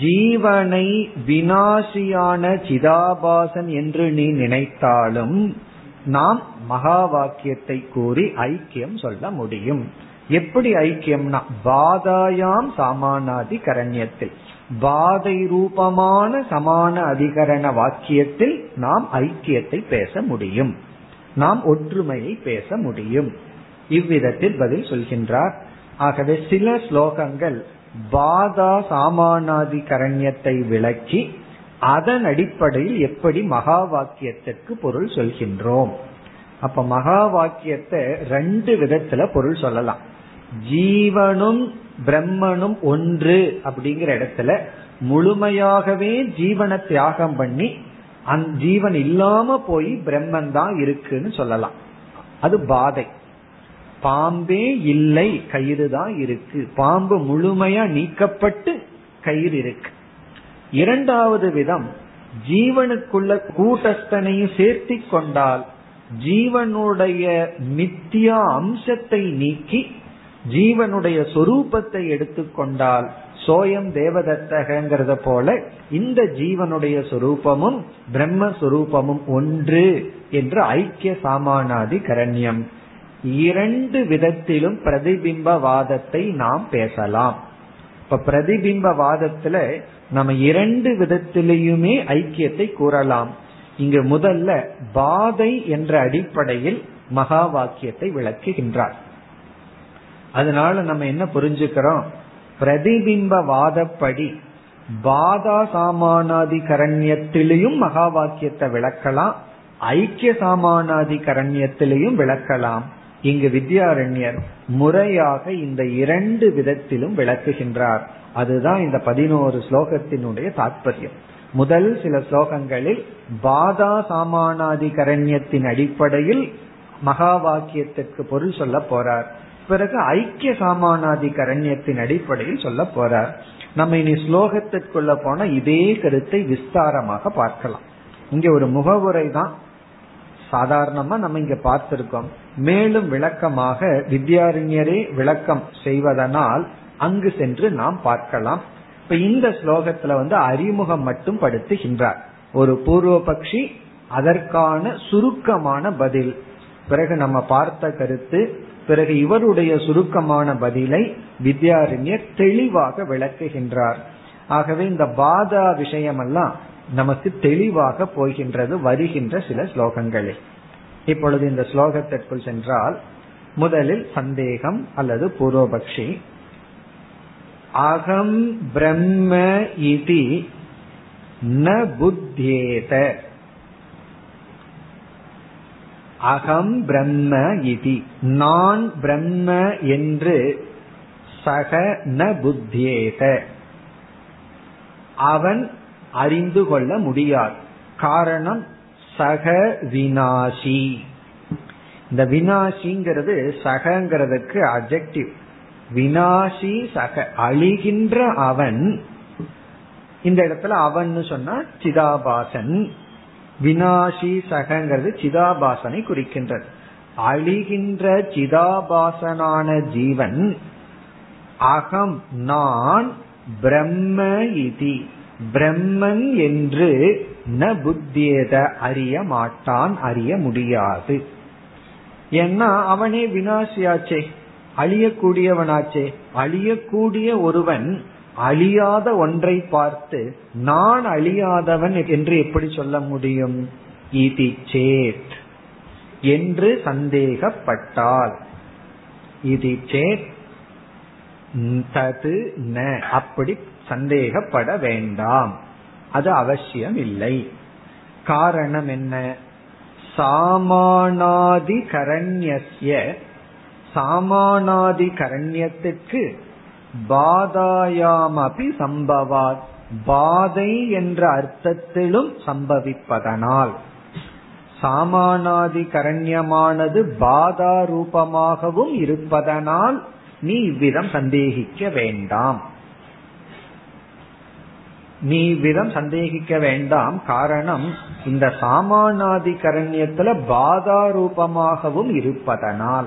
ஜீவனை வினாசியான சிதாபாசன் என்று நீ நினைத்தாலும் நாம் மகா வாக்கியத்தை கூறி ஐக்கியம் சொல்ல முடியும். எப்படி ஐக்கியம்னா பாதாயாம் சமானாதி கரண்யத்தில் பாதை ரூபமான சமான அதிகரண வாக்கியத்தில் நாம் ஐக்கியத்தை பேச முடியும். நாம் ஒற்றுமையை பேச முடியும். இவ்விதத்தில் பதில் சொல்கின்றார். ஆகவே சில ஸ்லோகங்கள் பாதா சாமானாதி கரண்யத்தை விளக்கி அதன் அடிப்படையில் எப்படி மகா வாக்கியத்திற்கு பொருள் சொல்கின்றோம். அப்ப மகா வாக்கியத்தை ரெண்டு விதத்துல பொருள் சொல்லலாம். ஜீவனும் பிரம்மனும் ஒன்று அப்படிங்கிற இடத்துல முழுமையாகவே ஜீவனை தியாகம் பண்ணி அந்த ஜீவன் இல்லாம போய் பிரம்மன் தான் இருக்குன்னு சொல்லலாம். அது பாதை. பாம்பே இல்லை கயிறு தான் இருக்கு. பாம்பு முழுமையா நீக்கப்பட்டு கயிறு இருக்கு. இரண்டாவது விதம் ஜீவனுக்குள்ள கூட்டஸ்தனையும் சேர்த்தி கொண்டால் ஜீவனுடைய மித்தியா அம்சத்தை நீக்கி ஜீவனுடைய சொரூபத்தை எடுத்துக்கொண்டால் சோயம் தேவதத்தகங்கிறத போல இந்த ஜீவனுடைய சொரூபமும் பிரம்மஸ்வரூபமும் ஒன்று என்று ஐக்கிய சாமானாதி கரண்யம். இரண்டு விதத்திலும் பிரதிபிம்பவாதத்தை நாம் பேசலாம். இப்ப பிரதிபிம்பவாதத்துல நம்ம இரண்டு விதத்திலையுமே ஐக்கியத்தை கூறலாம். இங்கு முதல்ல பாதை என்ற அடிப்படையில் மகா வாக்கியத்தை விளக்குகின்றார். அதனால நம்ம என்ன புரிஞ்சுக்கிறோம்? பிரதிபிம்ப வாதப்படி பாதா சாமானாதி கரண்யத்திலையும் மகா வாக்கியத்தை விளக்கலாம் ஐக்கிய சாமானாதி கரண்யத்திலையும் விளக்கலாம். இங்கு வித்யாரண்யர் முறையாக இந்த இரண்டு விதத்திலும் விளக்குகின்றார். அதுதான் இந்த பதினோரு ஸ்லோகத்தினுடைய தாற்பயம் முதல் சில ஸ்லோகங்களில் பாதா சாமானாதி கரண்யத்தின் அடிப்படையில் மகா வாக்கியத்திற்கு பொருள் சொல்ல போறார். பிறகு ஐக்கிய சாமானாதி கரண்யத்தின் அடிப்படையில் சொல்ல போறார். நம்ம இனி ஸ்லோகத்திற்குள்ள போன இதே கருத்தை விஸ்தாரமாக பார்க்கலாம். இங்க ஒரு முகவுரை தான். சாதாரணமா நம்ம இங்க பார்த்திருக்கோம். மேலும் விளக்கமாக வித்யாரண்யரே விளக்கம் செய்வதனால் அங்கு சென்று நாம் பார்க்கலாம். இப்ப இந்த ஸ்லோகத்துல வந்து அறிமுகம் மட்டும் படுத்துகின்றார். ஒரு பூர்வபக்ஷி அதற்கான சுருக்கமான பதில். பிறகு நம்ம பார்த்த கருத்து பிறகு இவருடைய சுருக்கமான பதிலை வித்யாரண்யர் தெளிவாக விளக்குகின்றார். ஆகவே இந்த பாதா விஷயமெல்லாம் நமக்கு தெளிவாக போகின்றது வருகின்ற சில ஸ்லோகங்களில் இப்பொழுது இந்த ஸ்லோகத்திற்குள் சென்றால் முதலில் சந்தேகம் அல்லது பூர்வபக்ஷி அகம் பிரம்ம இதி ந புத்தியேத அகம் பிரம்ம இதி. நான் பிரம்ம என்று சக ந புத்தியேத. அவன் அறிந்து கொள்ள முடியாது. காரணம் சக வினாசி. இந்த வினாசிங்கிறது சகங்கிறதுக்கு அஜெக்டிவ் வினாசி சக. அழிகின்ற அவன். இந்த இடத்துல அவன் சொன்னா சிதாபாசன். வினாசி சகங்கிறது சிதாபாசனை குறிக்கின்றது. அழிகின்ற சிதாபாசனான ஜீவன் அகம் நான் பிரம்ம இதி. பிரம்மன் என்று ந புத்தியத அறிய மாட்டான் அறிய முடியாது. ஏன்னா அவனே வினாசியாச்சே அழியக்கூடியவனாச்சே அழியக்கூடிய ஒருவன் அழியாத ஒன்றை பார்த்து நான் அழியாதவன் என்று எப்படி சொல்ல முடியும்? இதி சேத் என்று சந்தேகப்பட்டால். இது சேத் தது ந அப்படி சந்தேகப்பட வேண்டாம். அது அவசியம் இல்லை காரணம் என்ன? சாமானாதி கரண்யசிய சாமானாதி பாதாயாம் பாதாயாமபி சம்பவாத். பாதை என்ற அர்த்தத்திலும் சம்பவிப்பதனால். சாமானாதி கரண்யமானது பாதா ரூபமாகவும் இருப்பதனால் நீ இவ்விதம் சந்தேகிக்க வேண்டாம். நீ இவ்விதம் சந்தேகிக்க வேண்டாம். காரணம் இந்த சாமானாதி கரண்யத்துல பாதா ரூபமாகவும் இருப்பதனால்.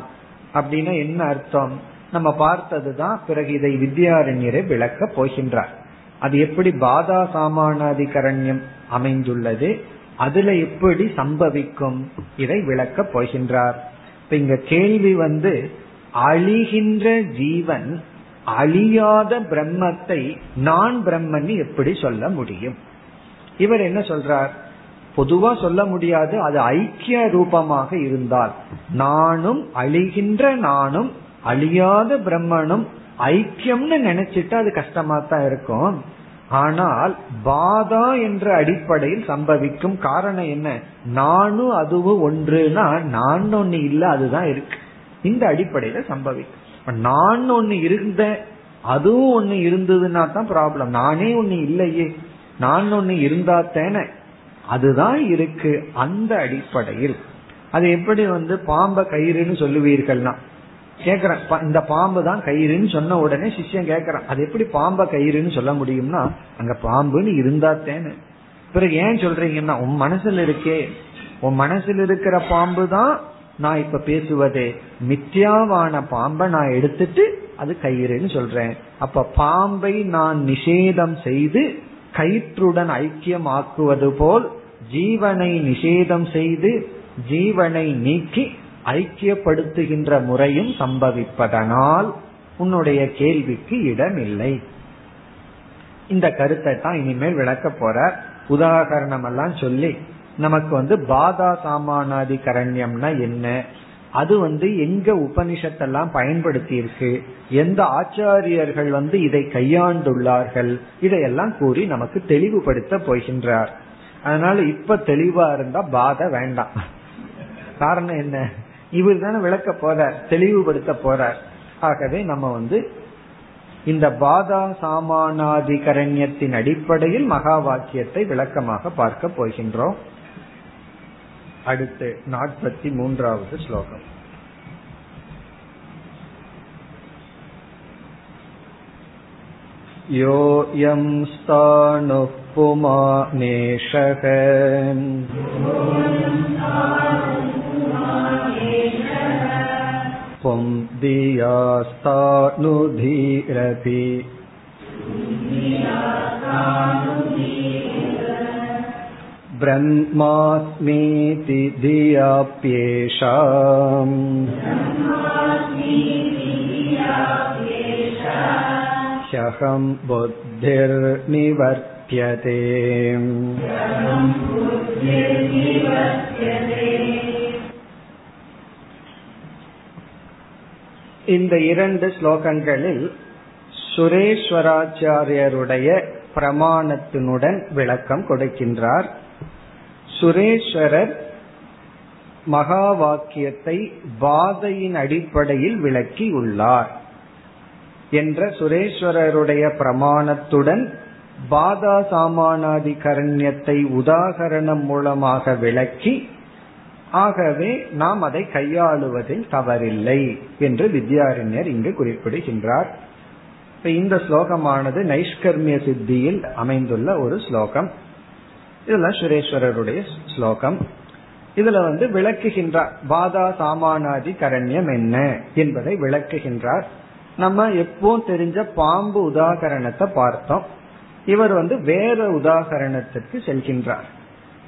அப்படின்னா என்ன அர்த்தம்? நம்ம பார்த்ததுதான் பிறகு இதை வித்யாரண்யரை விளக்க போகின்றார். அது எப்படி பாதா சாமானாதி கரண்யம் அமைந்துள்ளது அதுல எப்படி சம்பவிக்கும் இதை விளக்க போகின்றார். இப்ப இங்க கேள்வி வந்து அழிகின்ற ஜீவன் அழியாத பிரம்மத்தை நான் பிரம்மன் எப்படி சொல்ல முடியும்? இவர் என்ன சொல்றார்? பொதுவா சொல்ல முடியாது அது ஐக்கிய ரூபமாக இருந்தால் நானும் அழிகின்ற நானும் அழியாத பிரம்மனும் ஐக்கியம்னு நினைச்சிட்டு அது கஷ்டமா தான் இருக்கும். ஆனால் பாதா என்ற அடிப்படையில் சம்பவிக்கும் காரணம் என்ன? நானும் அதுவும் ஒன்றுனா நான் ஒன்னு இல்ல அதுதான் இருக்கு. இந்த அடிப்படையில சம்பவிக்கும். நான் ஒன்னு இருந்த அதுவும் ஒன்னு இருந்ததுன்னா தான் ப்ராப்ளம் நானே ஒன்னு இல்லையே. நான் ஒன்னு இருந்தா தானே. அதுதான் இருக்கு அந்த அடிப்படையில். அது எப்படி வந்து பாம்ப கயிறுன்னு சொல்லுவீர்கள்னா கேக்குறேன். இந்த பாம்பு தான் கயிறுன்னு சொன்ன உடனே சிஷ்யன் கேக்குறான். அது எப்படி பாம்ப கயிறுன்னு சொல்ல முடியும்னா அங்க பாம்புன்னு இருந்தா தேனு பிறகு ஏன் சொல்றீங்கன்னா உன் மனசுல இருக்கே. உன் மனசுல இருக்கிற பாம்பு தான் நான் இப்ப பேசுவதே. மித்யாவான பாம்பை நான் எடுத்துட்டு அது கயிறுன்னு சொல்றேன். அப்ப பாம்பை நான் நிஷேதம் செய்து கயிற்றுடன் ஐக்கியம் ஆக்குவது போல் ஜீவனை நிஷேதம் செய்து ஜீவனை நீக்கி ஐக்கியப்படுத்துகின்ற முறையும் சம்பவிப்பதனால் உன்னுடைய கேள்விக்கு இடமில்லை. இந்த கருத்தை தான் இனிமேல் விளக்க போற உதாகரணம் எல்லாம் சொல்லி நமக்கு வந்து பாதா சாமானாதி கரண்யம்னா என்ன? அது வந்து எங்க உபனிஷத்தெல்லாம் பயன்படுத்தி இருக்கு எந்த ஆச்சாரியர்கள் வந்து இதை கையாண்டுள்ளார்கள்? இதையெல்லாம் கூறி நமக்கு தெளிவுபடுத்த போகின்றார். அதனால இப்ப தெளிவா இருந்தா பாத வேண்டாம். காரணம் என்ன? இவர் தானே விளக்க போறார் தெளிவுபடுத்த போறார் ஆகவே நம்ம வந்து இந்த பாதா சாமானாதிகரண்யத்தின் அடிப்படையில் மகா வாக்கியத்தை விளக்கமாக பார்க்க போகின்றோம் அடுத்து நாற்பத்தி மூன்றாவது ஸ்லோகம் योऽयं स्थाणुः पुमानेशः पुं धियास्तानुधीरपि ब्रह्मास्मीति धियाप्येषा ह्यहं बुद्धिर्निवर्त्यते இந்த இரண்டு ஸ்லோகங்களில் சுரேஸ்வராச்சாரியருடைய பிரமாணத்தினுடன் விளக்கம் கொடுக்கின்றார். சுரேஸ்வரர் மகா வாக்கியத்தை பாதையின் அடிப்படையில் விளக்கி உள்ளார் என்ற சுரேஸ்வரருடைய பிரமாணத்துடன் பாதா சாமானாதி கரண்யத்தை உதாகரணம் மூலமாக விளக்கி ஆகவே நாம் அதை கையாளுவதில் தவறில்லை என்று வித்யாரண்யர் இங்கு குறிப்பிடுகின்றார். இந்த ஸ்லோகமானது நைஷ்கர்மிய சித்தியில் அமைந்துள்ள ஒரு ஸ்லோகம். இதெல்லாம் சுரேஸ்வரருடைய ஸ்லோகம். இதுல வந்து விளக்குகின்றார் பாதா சாமானாதி கரண்யம் என்ன? என்பதை விளக்குகின்றார். நம்ம எப்போ தெரிஞ்ச பாம்பு உதாகரணத்தை பார்த்தோம். இவர் வந்து வேற உதாகரணத்திற்கு செல்கின்றார்.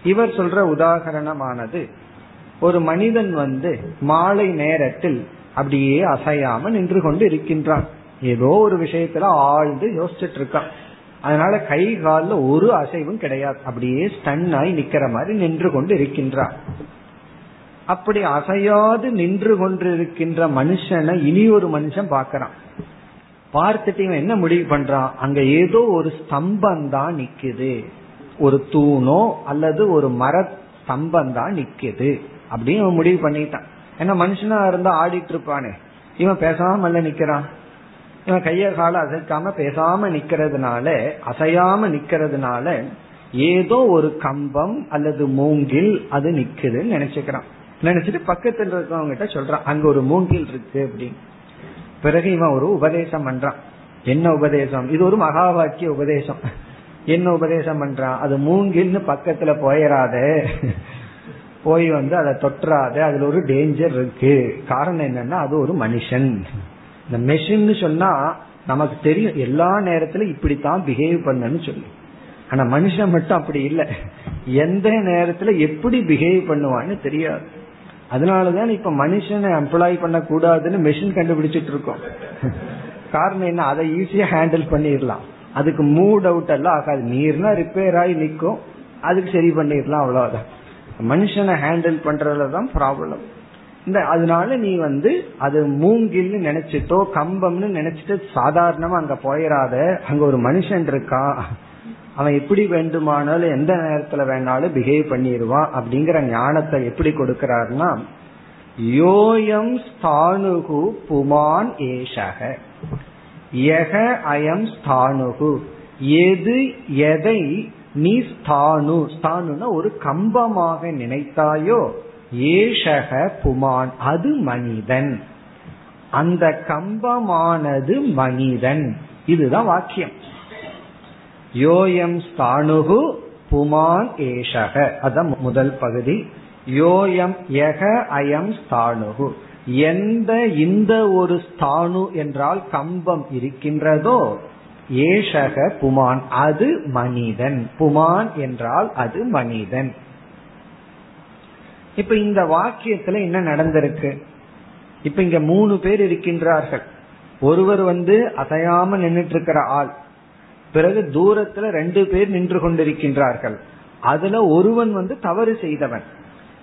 இவர் சொல்ற உதாகரணமானது ஒரு மனிதன் வந்து மாலை நேரத்தில் அப்படியே அசையாம நின்று கொண்டு இருக்கின்றான். ஏதோ ஒரு விஷயத்துல ஆழ்ந்து யோசிச்சுட்டு இருக்கான் அதனால கை காலில் ஒரு அசைவும் கிடையாது. அப்படியே ஸ்டன் ஆகி நிக்கிற மாதிரி நின்று கொண்டு இருக்கின்றான். அப்படி அசையாது நின்று கொண்டிருக்கின்ற மனுஷனை இனி ஒரு மனுஷன் பார்க்கறான். பார்த்துட்டு இவன் என்ன முடிவு பண்றான்? அங்க ஏதோ ஒரு ஸ்தம்பம் தான் நிக்குது. ஒரு தூணோ அல்லது ஒரு மர ஸ்தம்பம் தான் நிக்குது. அப்படின்னு அவன் முடிவு பண்ணிட்டான். ஏன்னா மனுஷனா இருந்தா ஆடிட்டு இருப்பானே. இவன் பேசாம நிக்கிறான். இவன் கைய கால அசைக்காம பேசாம நிக்கிறதுனால அசையாம நிக்கிறதுனால ஏதோ ஒரு கம்பம் அல்லது மூங்கில் அது நிக்குதுன்னு நினைச்சுக்கிறான். நினைச்சிட்டு பக்கத்துல இருக்கவங்க கிட்ட சொல்றான் அங்க ஒரு மூங்கில் இருக்கு அப்படின்னு. பிறகு இவன் ஒரு உபதேசம் பண்றான். என்ன உபதேசம்? இது ஒரு மகா வாக்கிய உபதேசம். என்ன உபதேசம் பண்றான்? அது மூங்கில்னு பக்கத்துல போயிடாத போய் வந்து அதை தொற்றாத அதுல ஒரு டேஞ்சர் இருக்கு. காரணம் என்னன்னா அது ஒரு மனுஷன். இந்த மெஷின் சொன்னா நமக்கு தெரியும் எல்லா நேரத்திலும் இப்படித்தான் பிஹேவ் பண்ணனு சொல்லி. ஆனா மனுஷன் மட்டும் அப்படி இல்லை. எந்த நேரத்துல எப்படி பிஹேவ் பண்ணுவான்னு தெரியாது. அதனாலதான் இப்ப மனுஷனை எம்ப்ளாய் பண்ண கூடாதுன்னு மெஷின் கண்டுபிடிச்சிட்டு இருக்கோம். காரணம் என்ன? அதை ஈஸியா ஹேண்டில் பண்ணிடலாம். அதுக்கு மூட் அவுட் எல்லாம் ஆகாது. நீர்னா ரிப்பேர் ஆகி நிற்கும். அதுக்கு சரி பண்ணிடலாம் அவ்வளவுதான். மனுஷனை ஹேண்டில் பண்றதுலதான் ப்ராப்ளம் இந்த அதனால நீ வந்து அது மூங்கில்னு நினைச்சிட்டோ கம்பம்னு நினைச்சிட்டு சாதாரணமா அங்க போயிடாத அங்க ஒரு மனுஷன் இருக்கான் அவன் எப்படி வேண்டுமானாலும் எந்த நேரத்துல வேணாலும் பிஹேவ் பண்ணிடுவான் அப்படிங்கிற ஞானத்தை எப்படி கொடுக்கிறார்னா யோயம் ஸ்தானுகு புமான் ஏஷக. யக அயம் ஸ்தானுகு. எது எதை நீ ஸ்தானு. ஸ்தானுனா ஒரு கம்பமாக நினைத்தாயோ? ஏஷக புமான். அது மனிதன். அந்த கம்பமானது மனிதன். இதுதான் வாக்கியம். யோயம் ஸ்தானுகு புமான் ஏஷக. அதான் முதல் பகுதி. யோயம் யக அயம் ஸ்தானுகு. எந்த இந்த ஒரு ஸ்தானு என்றால் கம்பம் இருக்கின்றதோ ஏஷக புமான் அது மனிதன். புமான் என்றால் அது மனிதன். இப்ப இந்த வாக்கியத்துல என்ன நடந்திருக்கு? இப்ப இங்க மூணு பேர் இருக்கின்றார்கள். ஒருவர் வந்து அசையாம நின்றுட்டு இருக்கிற ஆள். பிறகு தூரத்துல ரெண்டு பேர் நின்று கொண்டிருக்கின்றார்கள். அதுல ஒருவன் வந்து தவறு செய்தவன்.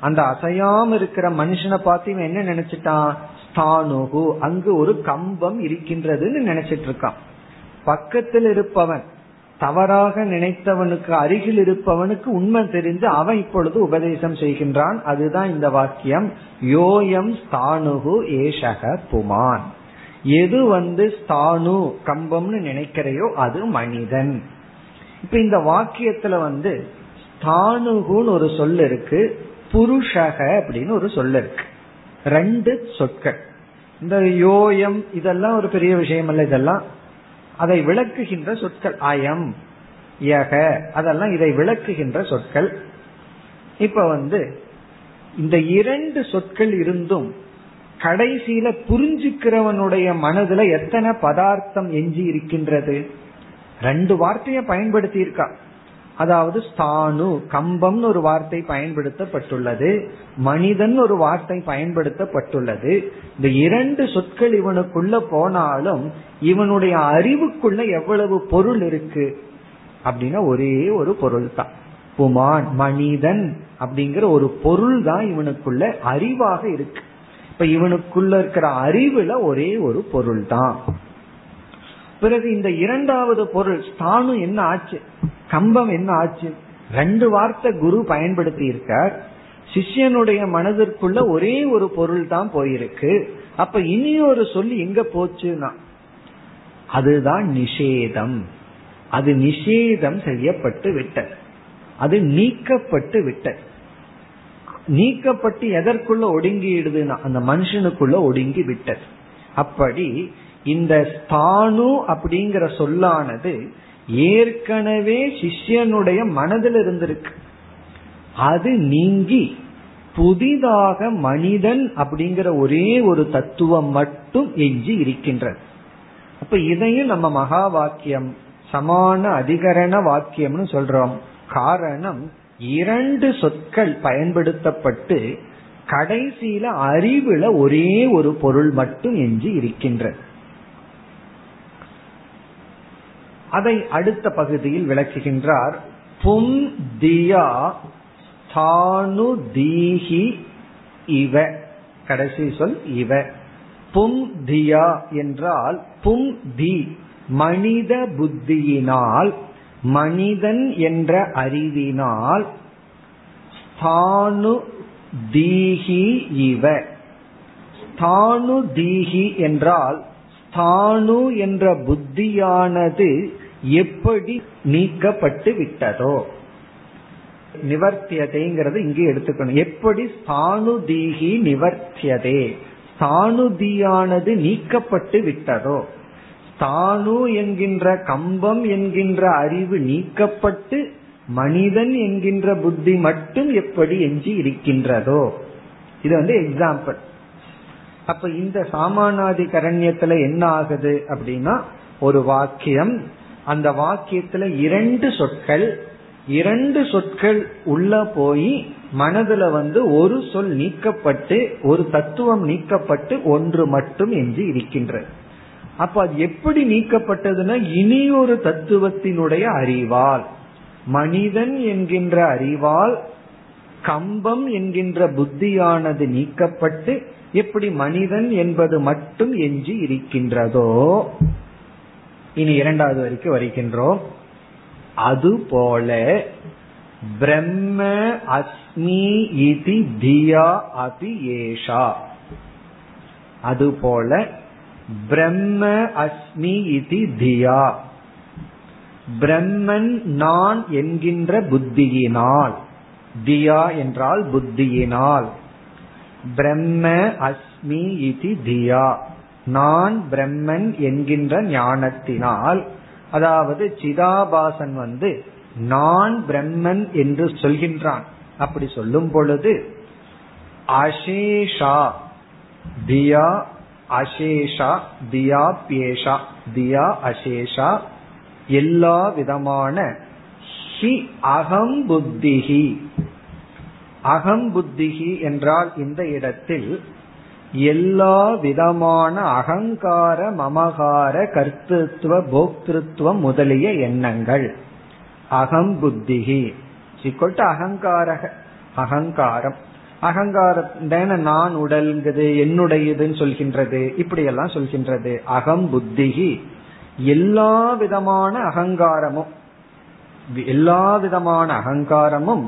அந்த அசையாம இருக்கிற மனுஷனை பார்த்து இவன் என்ன நினைச்சிட்டான்? ஸ்தானுகு. அங்கு ஒரு கம்பம் இருக்கின்றதுன்னு நினைச்சிட்டு இருக்கான். பக்கத்தில் இருப்பவன் தவறாக நினைத்தவனுக்கு அருகில் இருப்பவனுக்கு உண்மை தெரிந்து அவன் இப்பொழுது உபதேசம் செய்கின்றான். அதுதான் இந்த வாக்கியம். யோயம் ஸ்தானுகு ஏஷக புமான். எது வந்து ஸ்தானு கம்பம்னு நினைக்கிறையோ அது மனிதன். இப்ப இந்த வாக்கியத்துல வந்து ஸ்தானுகுன்னு ஒரு சொல் இருக்கு புருஷக அப்படின்னு ஒரு சொல் இருக்கு. ரெண்டு சொற்கள். இந்த யோயம் இதெல்லாம் ஒரு பெரிய விஷயம் அல்ல இதெல்லாம் அதை விளக்குகின்ற சொற்கள். அயம் யக அதெல்லாம் இதை விளக்குகின்ற சொற்கள். இப்ப வந்து இந்த இரண்டு சொற்கள் இருந்தும் கடைசியில புரிஞ்சுக்கிறவனுடைய மனதுல எத்தனை பதார்த்தம் எஞ்சி இருக்கின்றது? ரெண்டு வார்த்தைய பயன்படுத்தி இருக்கான் அதாவது ஸ்தானு கம்பம்னு ஒரு வார்த்தை பயன்படுத்தப்பட்டுள்ளது மனிதன் ஒரு வார்த்தை பயன்படுத்தப்பட்டுள்ளது. இந்த இரண்டு சொற்கள் இவனுக்குள்ள போனாலும் இவனுடைய அறிவுக்குள்ள எவ்வளவு பொருள் இருக்கு அப்படின்னா ஒரே ஒரு பொருள் தான் புமான் மனிதன் அப்படிங்கிற ஒரு பொருள் தான் இவனுக்குள்ள அறிவாக இருக்கு. இப்ப இவனுக்குள்ள இருக்கிற அறிவுல ஒரே ஒரு பொருள் தான் பிறகு இந்த இரண்டாவது பொருள் ஸ்தானு என்ன ஆச்சு? கம்பம் என்ன ஆச்சு? ரெண்டு வார்த்தை குரு பயன்படுத்தி இருக்கார். சிஷ்யனுடைய மனதிற்குள்ள ஒரே ஒரு பொருள் தான் போயிருக்கு. அப்ப இனி ஒரு சொல்லி எங்க போச்சுன்னா அதுதான் நிஷேதம். அது நிஷேதம் செய்யப்பட்டு விட்டது. அது நீக்கப்பட்டு விட்டது. நீக்கப்பட்டு எதற்குள்ள ஒடுங்கிடுதுன்னா அந்த மனுஷனுக்குள்ள ஒடுங்கி விட்டது. அப்படி இந்த ஸ்தானு அப்படிங்கிற சொல்லானது ஏற்கனவே சிஷ்யனுடைய மனதில் இருந்திருக்கு. அது நீங்கி புதிதாக மனிதன் அப்படிங்கிற ஒரே ஒரு தத்துவம் மட்டும் எஞ்சி இருக்கின்றது. அப்ப இதையும் நம்ம மகா வாக்கியம் சமான அதிகரண வாக்கியம்னு சொல்றோம். காரணம் இரண்டு சொற்கள் பயன்படுத்தப்பட்டு கடைசியில அறிவுல ஒரே ஒரு பொருள் மட்டும் எஞ்சி இருக்கின்றது. அதை அடுத்த பகுதியில் விளக்குகின்றார். பும் தியா தானு தீஹி இவ. கடைசி சொல் இவ. பும் தியா என்றால் பும் தி மனித புத்தியினால் மனிதன் என்ற அறிவினால் ஸ்தானு தீஹி இவ. ஸ்தானு தீஹி என்றால் தானு என்ற புத்தியானது எப்படி நீக்கப்பட்டு விட்டதோ. நிவர்த்தியதைங்கிறது இங்கே எடுத்துக்கணும். எப்படி ஸ்தானுதீகி நிவர்த்தியதே. ஸ்தானுதியானது நீக்கப்பட்டு விட்டதோ. ஸ்தானு என்கின்ற கம்பம் என்கின்ற அறிவு நீக்கப்பட்டு மனிதன் என்கின்ற புத்தி மட்டும் எப்படி எஞ்சி இருக்கின்றதோ. இது வந்து எக்ஸாம்பிள் அப்ப இந்த சாமானாதி கரண்யத்துல என்ன ஆகுது அப்படின்னா ஒரு வாக்கியம். அந்த வாக்கியத்துல இரண்டு சொற்கள் இரண்டு சொற்கள் உள்ள போய் மனதுல வந்து ஒரு சொல் நீக்கப்பட்டு ஒரு தத்துவம் நீக்கப்பட்டு ஒன்று மட்டும் என்று இருக்கின்றது. அப்ப அது எப்படி நீக்கப்பட்டதுன்னா இனி ஒரு தத்துவத்தினுடைய அறிவால். மனிதன் என்கின்ற அறிவால் கம்பம் என்கின்ற புத்தியானது நீக்கப்பட்டு எப்படி மனிதன் என்பது மட்டும் எஞ்சி இருக்கின்றதோ இனி இரண்டாவது வரைக்கும் வருகின்றோம். அதுபோல பிரம்ம அஸ்மி இதி தியா அபி ஏஷா. அதுபோல பிரம்ம அஸ்மி இதி தியா. பிரம்மன் நான் என்கின்ற புத்தியினால் தியா என்றால் புத்தியினால் பிரம்ம அஸ்மி இதி தியா. நான் பிரம்மன் என்கின்ற ஞானத்தினால் அதாவது சிதாபாசன் வந்து நான் பிரம்மன் என்று சொல்கின்றான். அப்படி சொல்லும் பொழுது அசேஷா தியா அசேஷா தியா பியேஷா தியா அசேஷா எல்லா விதமான ஹி அகம் புத்திஹி. அகம் புத்திகி என்றால் இந்த இடத்தில் எல்லா விதமான அகங்கார மமகார கர்த்தத்துவ போக்திருத்துவம் முதலிய எண்ணங்கள். அகம் புத்திகி சிக்கொட்டு அகங்கார அகங்காரம். அகங்காரம் நான் உடல்ங்கிறது என்னுடையதுன்னு சொல்கின்றது இப்படியெல்லாம் சொல்கின்றது. அகம் புத்திகி எல்லா விதமான அகங்காரமும் எல்லா விதமான அகங்காரமும்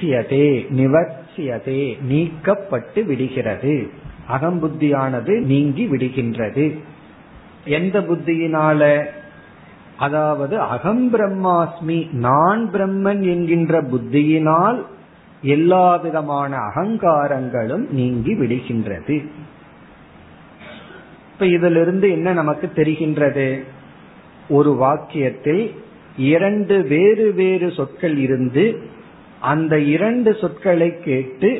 நிவர்த்தியதே நிவர்த்தியதே நீக்கப்பட்டு விடுகிறது. அகம்புத்தியானது நீங்கி விடுகின்றது. எந்த புத்தியினால? அதாவது அகம் பிரம்மாஸ்மி நான் பிரம்மன் என்கின்ற புத்தியினால் எல்லா விதமான அகங்காரங்களும் நீங்கி விடுகின்றது. இப்ப இதிலிருந்து என்ன நமக்கு தெரிகின்றது? ஒரு வாக்கியத்தில் இரண்டு வேறு வேறு சொற்கள் இருந்து அந்த இரண்டு சொற்களை கேட்டு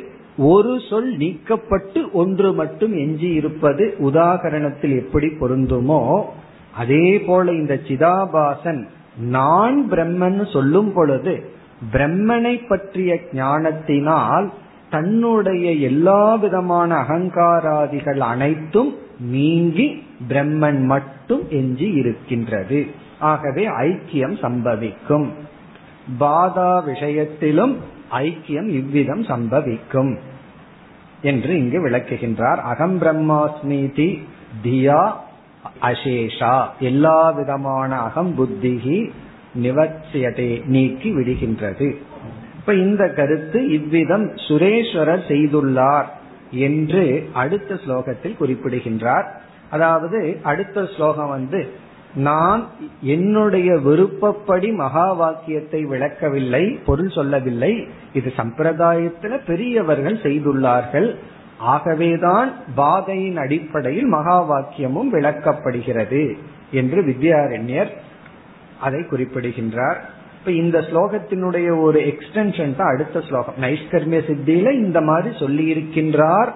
ஒரு சொல் நீக்கப்பட்டு ஒன்று மட்டும் எஞ்சி இருப்பது உதாகரணத்தில் எப்படி பொருந்துமோ அதே போல இந்த சிதாபாசன் நான் பிரம்மன் சொல்லும் பொழுது பிரம்மனை பற்றிய ஞானத்தினால் தன்னுடைய எல்லா விதமான அகங்காராதிகள் அனைத்தும் நீங்கி பிரம்மன் மட்டும் எஞ்சி இருக்கின்றது. ஆகவே ஐக்கியம் சம்பவிக்கும். பாதா விஷயத்திலும் ஐக்கியம் இவ்விதம் சம்பவிக்கும் என்று இங்கு விளக்குகின்றார். அகம் பிரம்மாஸ்மிதி தியா அசேஷா. எல்லா விதமான அகம் புத்திகி நிவர்த்தியதை நீக்கி விடுகின்றது. இப்ப இந்த கருத்து இவ்விதம் சுரேஸ்வரர் செய்துள்ளார் என்று அடுத்த ஸ்லோகத்தில் குறிப்பிடுகின்றார். அதாவது அடுத்த ஸ்லோகம் வந்து நான் என்னுடைய விருப்பப்படி மகா வாக்கியத்தை விளக்கவில்லை பொருள் சொல்லவில்லை. இது சம்பிரதாயத்தில் பெரியவர்கள் செய்துள்ளார்கள். ஆகவேதான் பாதையின் அடிப்படையில் மகா வாக்கியமும் விளக்கப்படுகிறது என்று வித்யாரண்யர் அதை குறிப்பிடுகின்றார். இப்ப இந்த ஸ்லோகத்தினுடைய ஒரு எக்ஸ்டென்ஷன் தான் அடுத்த ஸ்லோகம். நைஷ்கர்மிய சித்தியில இந்த மாதிரி சொல்லி இருக்கின்றார்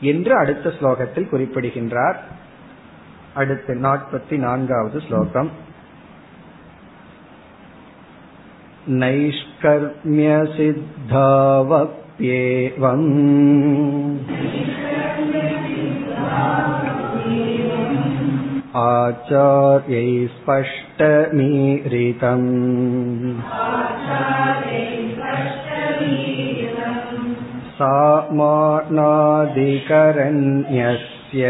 என்று அடுத்த ஸ்லோகத்தில் குறிப்பிடுகின்றார். அடுத்து நாற்பத்தி நான்காவது ஸ்லோகம் नैष्कर्म्यसिद्धावप्येवम् आचार्यै स्पष्टमीरितम् सामानादिकरण्यस्य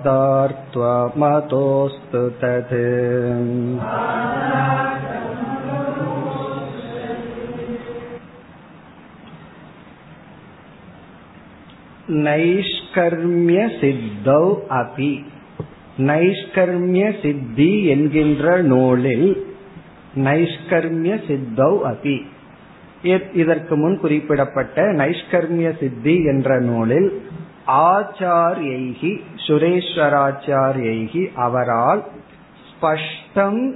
शब्दार्त्वमतोऽस्तु तत्। நைஷ்கர்மிய அபி நைஷ்கர்மிய சித்தி என்கின்ற நூலில் நைஷ்கர்மிய சித்தௌ அபி இதற்கு முன் குறிப்பிடப்பட்ட நைஷ்கர்மிய சித்தி என்ற நூலில் ஆச்சாரியைகி சுரேஸ்வராச்சாரியைகி அவரால் ஸ்பஷ்டம்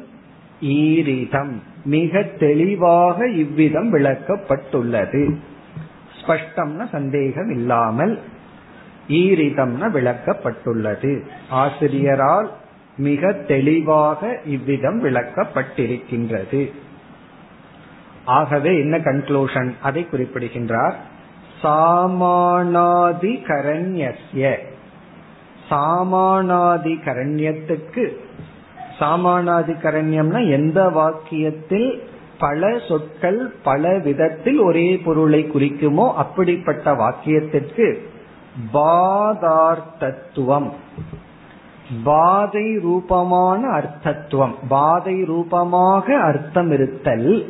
ஈரிதம் மிக தெளிவாக இவ்விதம் விளக்கப்பட்டுள்ளது. ஸ்பஷ்டம்னா சந்தேகம் இல்லாமல் ஈரிதம்னா விளக்கப்பட்டுள்ளது. ஆசிரியரால் மிக தெளிவாக இவ்விதம் விளக்கப்பட்டிருக்கின்றது. ஆகவே என்ன கன்க்ளூஷன் அதை குறிப்பிடுகின்றார். சாமானாதி சாமானாதிகரண்யத்துக்கு சாமானாதி சாமானாதி எந்த வாக்கியத்தில் பல சொற்கள் பல விதத்தில் ஒரே பொருளை குறிக்குமோ அப்படிப்பட்ட வாக்கியத்திற்கு பாதார்த்தத்துவம். பாதை ரூபமான அர்த்தத்துவம். பாதை ரூபமாக அர்த்தம் இருத்தல்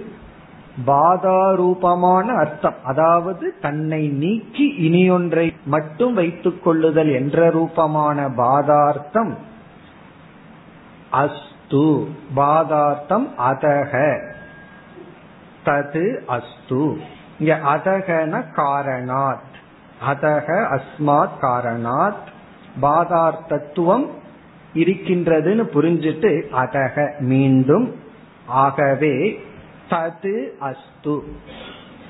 பாதாரூபமான அர்த்தம். அதாவது தன்னை நீக்கி இனியொன்றை மட்டும் வைத்துக் கொள்ளுதல் என்ற ரூபமான பாதார்த்தம். அஸ்து பாதார்த்தம் அதக. தது அஸ்து. இங்க அதகன காரணாத். அதக அஸ்மாத் காரணாத். பாதார்த்தத்துவம் இருக்கின்றதுன்னு புரிஞ்சிட்டு அதக மீண்டும். ஆகவே தது அஸ்து.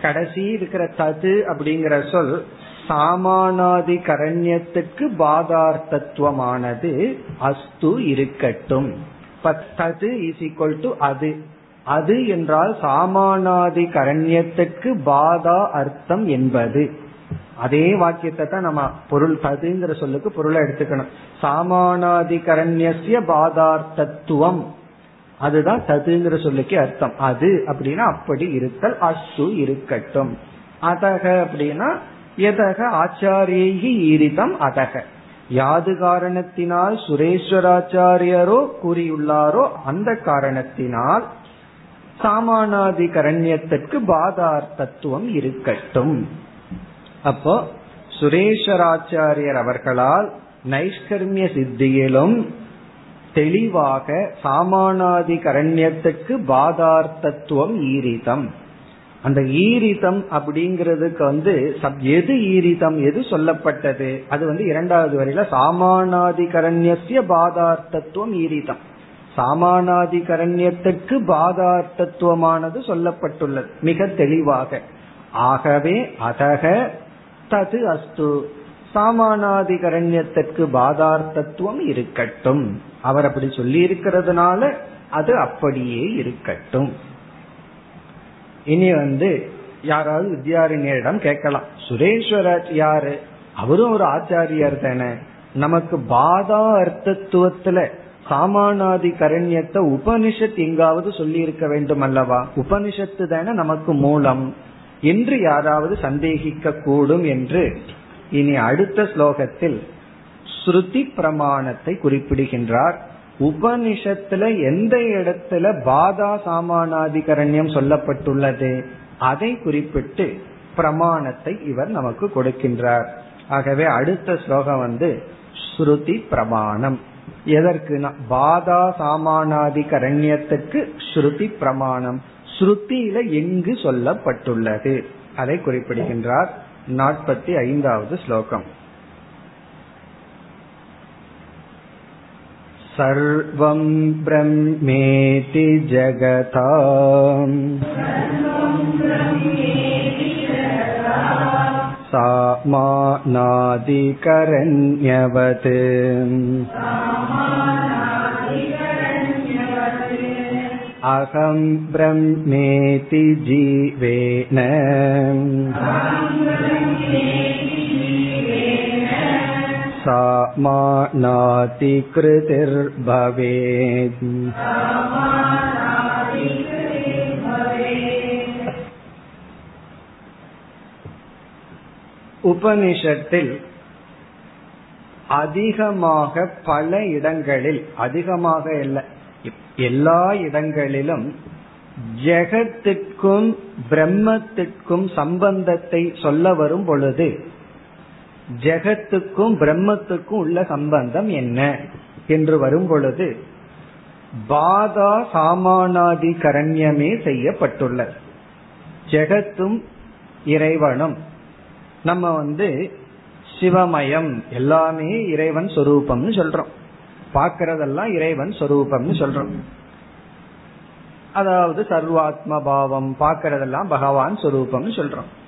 கடைசி இருக்கிற தது அப்படிங்கிற சொல் சாமானாதி கரண்யத்துக்கு பாதார்த்தத்துவமானது அஸ்து இருக்கட்டும். தது இஸ் ஈக்வல் டு அது. அது என்றால் சாமானாதி கரண்யத்துக்கு பாதா அர்த்தம் என்பது. அதே வாக்கியத்தை தான் நம்ம பொருள் ததுங்கிற சொல்லுக்கு பொருளை எடுத்துக்கணும். சாமானாதி கரண்யசிய பாதார்த்தத்துவம். அதுதான் சதுங்கிற சொல்லுக்கு அர்த்தம். அது அப்படின்னா அப்படி இருத்தல் அஸ்து இருக்கட்டும். அதக அப்படின்னா எதக? ஆச்சாரியி ஈரிதம் அதக. யாது காரணத்தினால் சுரேஸ்வராச்சாரியரோ கூறியுள்ளாரோ அந்த காரணத்தினால் சாமானாதி கரண்யத்திற்கு பாதார்த்தத்துவம் இருக்கட்டும். அப்போ சுரேஸ்வராச்சாரியர் அவர்களால் நைஷ்கர்மிய சித்தியிலும் தெளிவாக சாமானாதி கரண்யத்துக்கு பாதார்த்தத்துவம் ஈரிதம். அந்த ஈரிதம் அப்படிங்கிறதுக்கு வந்து எது ஈரிதம் எது சொல்லப்பட்டது? அது வந்து இரண்டாவது வரையில சாமானாதி கரண்யசிய பாதார்த்தத்துவம் ஈரிதம். சாமானாதி கரண்யத்துக்கு பாதார்த்தத்துவமானது சொல்லப்பட்டுள்ளது. மிக தெளிவாக. ஆகவே அதக தது அஸ்து. சாமானாதி கரண்யத்திற்கு பாதார்த்தத்துவம் இருக்கட்டும். அவர் அப்படி சொல்லி இருக்கிறதுனால அது அப்படியே இருக்கட்டும். இனி வந்து யாராவது வித்யாரண்யரிடம் கேட்கலாம். சுரேஸ்வரர் யாரு? அவரும் ஒரு ஆச்சாரியார் தானே. நமக்கு பாதா அர்த்தத்துவத்துல சாமானாதி கரண்யத்தை உபனிஷத் எங்காவது சொல்லி இருக்க வேண்டும் அல்லவா? உபனிஷத்து தானே நமக்கு மூலம். என்று யாராவது சந்தேகிக்க கூடும் என்று இனி அடுத்த ஸ்லோகத்தில் ஸ்ருதி பிரமாணத்தை குறிப்பிடுகின்றார். உபனிஷத்துல எந்த இடத்துல பாதா சாமானாதிகரண்யம் சொல்லப்பட்டுள்ளது அதை குறிப்பிட்டு பிரமாணத்தை இவர் நமக்கு கொடுக்கின்றார். ஆகவே அடுத்த ஸ்லோகம் வந்து ஸ்ருதி பிரமாணம். எதற்கு பாதா சாமானாதி கரண்யத்துக்கு ஸ்ருதி பிரமாணம். ஸ்ருதியில எங்கு சொல்லப்பட்டுள்ளது அதை குறிப்பிடுகின்றார். நாற்பத்தி ஐந்தாவது ஸ்லோகம். सर्वं ब्रह्मेति जगता सामानादिकरण्यवत् अहं ब्रह्मेति जीवेन सा मानातिकृतिर्भवेत् உபனிஷத்தில் அதிகமாக பல இடங்களில் அதிகமாக எல்லா இடங்களிலும் ஜெகத்திற்கும் பிரம்மத்திற்கும் சம்பந்தத்தை சொல்ல வரும் பொழுது ஜெகத்துக்கும் பிரம்மத்துக்கும் உள்ள சம்பந்தம் என்ன? என்று வரும் பொழுது பாதா சாமானாதி கரண்யமே செய்யப்பட்டுள்ளது. ஜெகத்தும் இறைவனும். நம்ம வந்து சிவமயம் எல்லாமே இறைவன் சொரூபம்னு சொல்றோம். பார்க்கறதெல்லாம் இறைவன் சொரூபம்னு சொல்றோம். அதாவது சர்வாத்ம பாவம் பார்க்கறதெல்லாம் பகவான் சொரூபம்னு சொல்றோம்.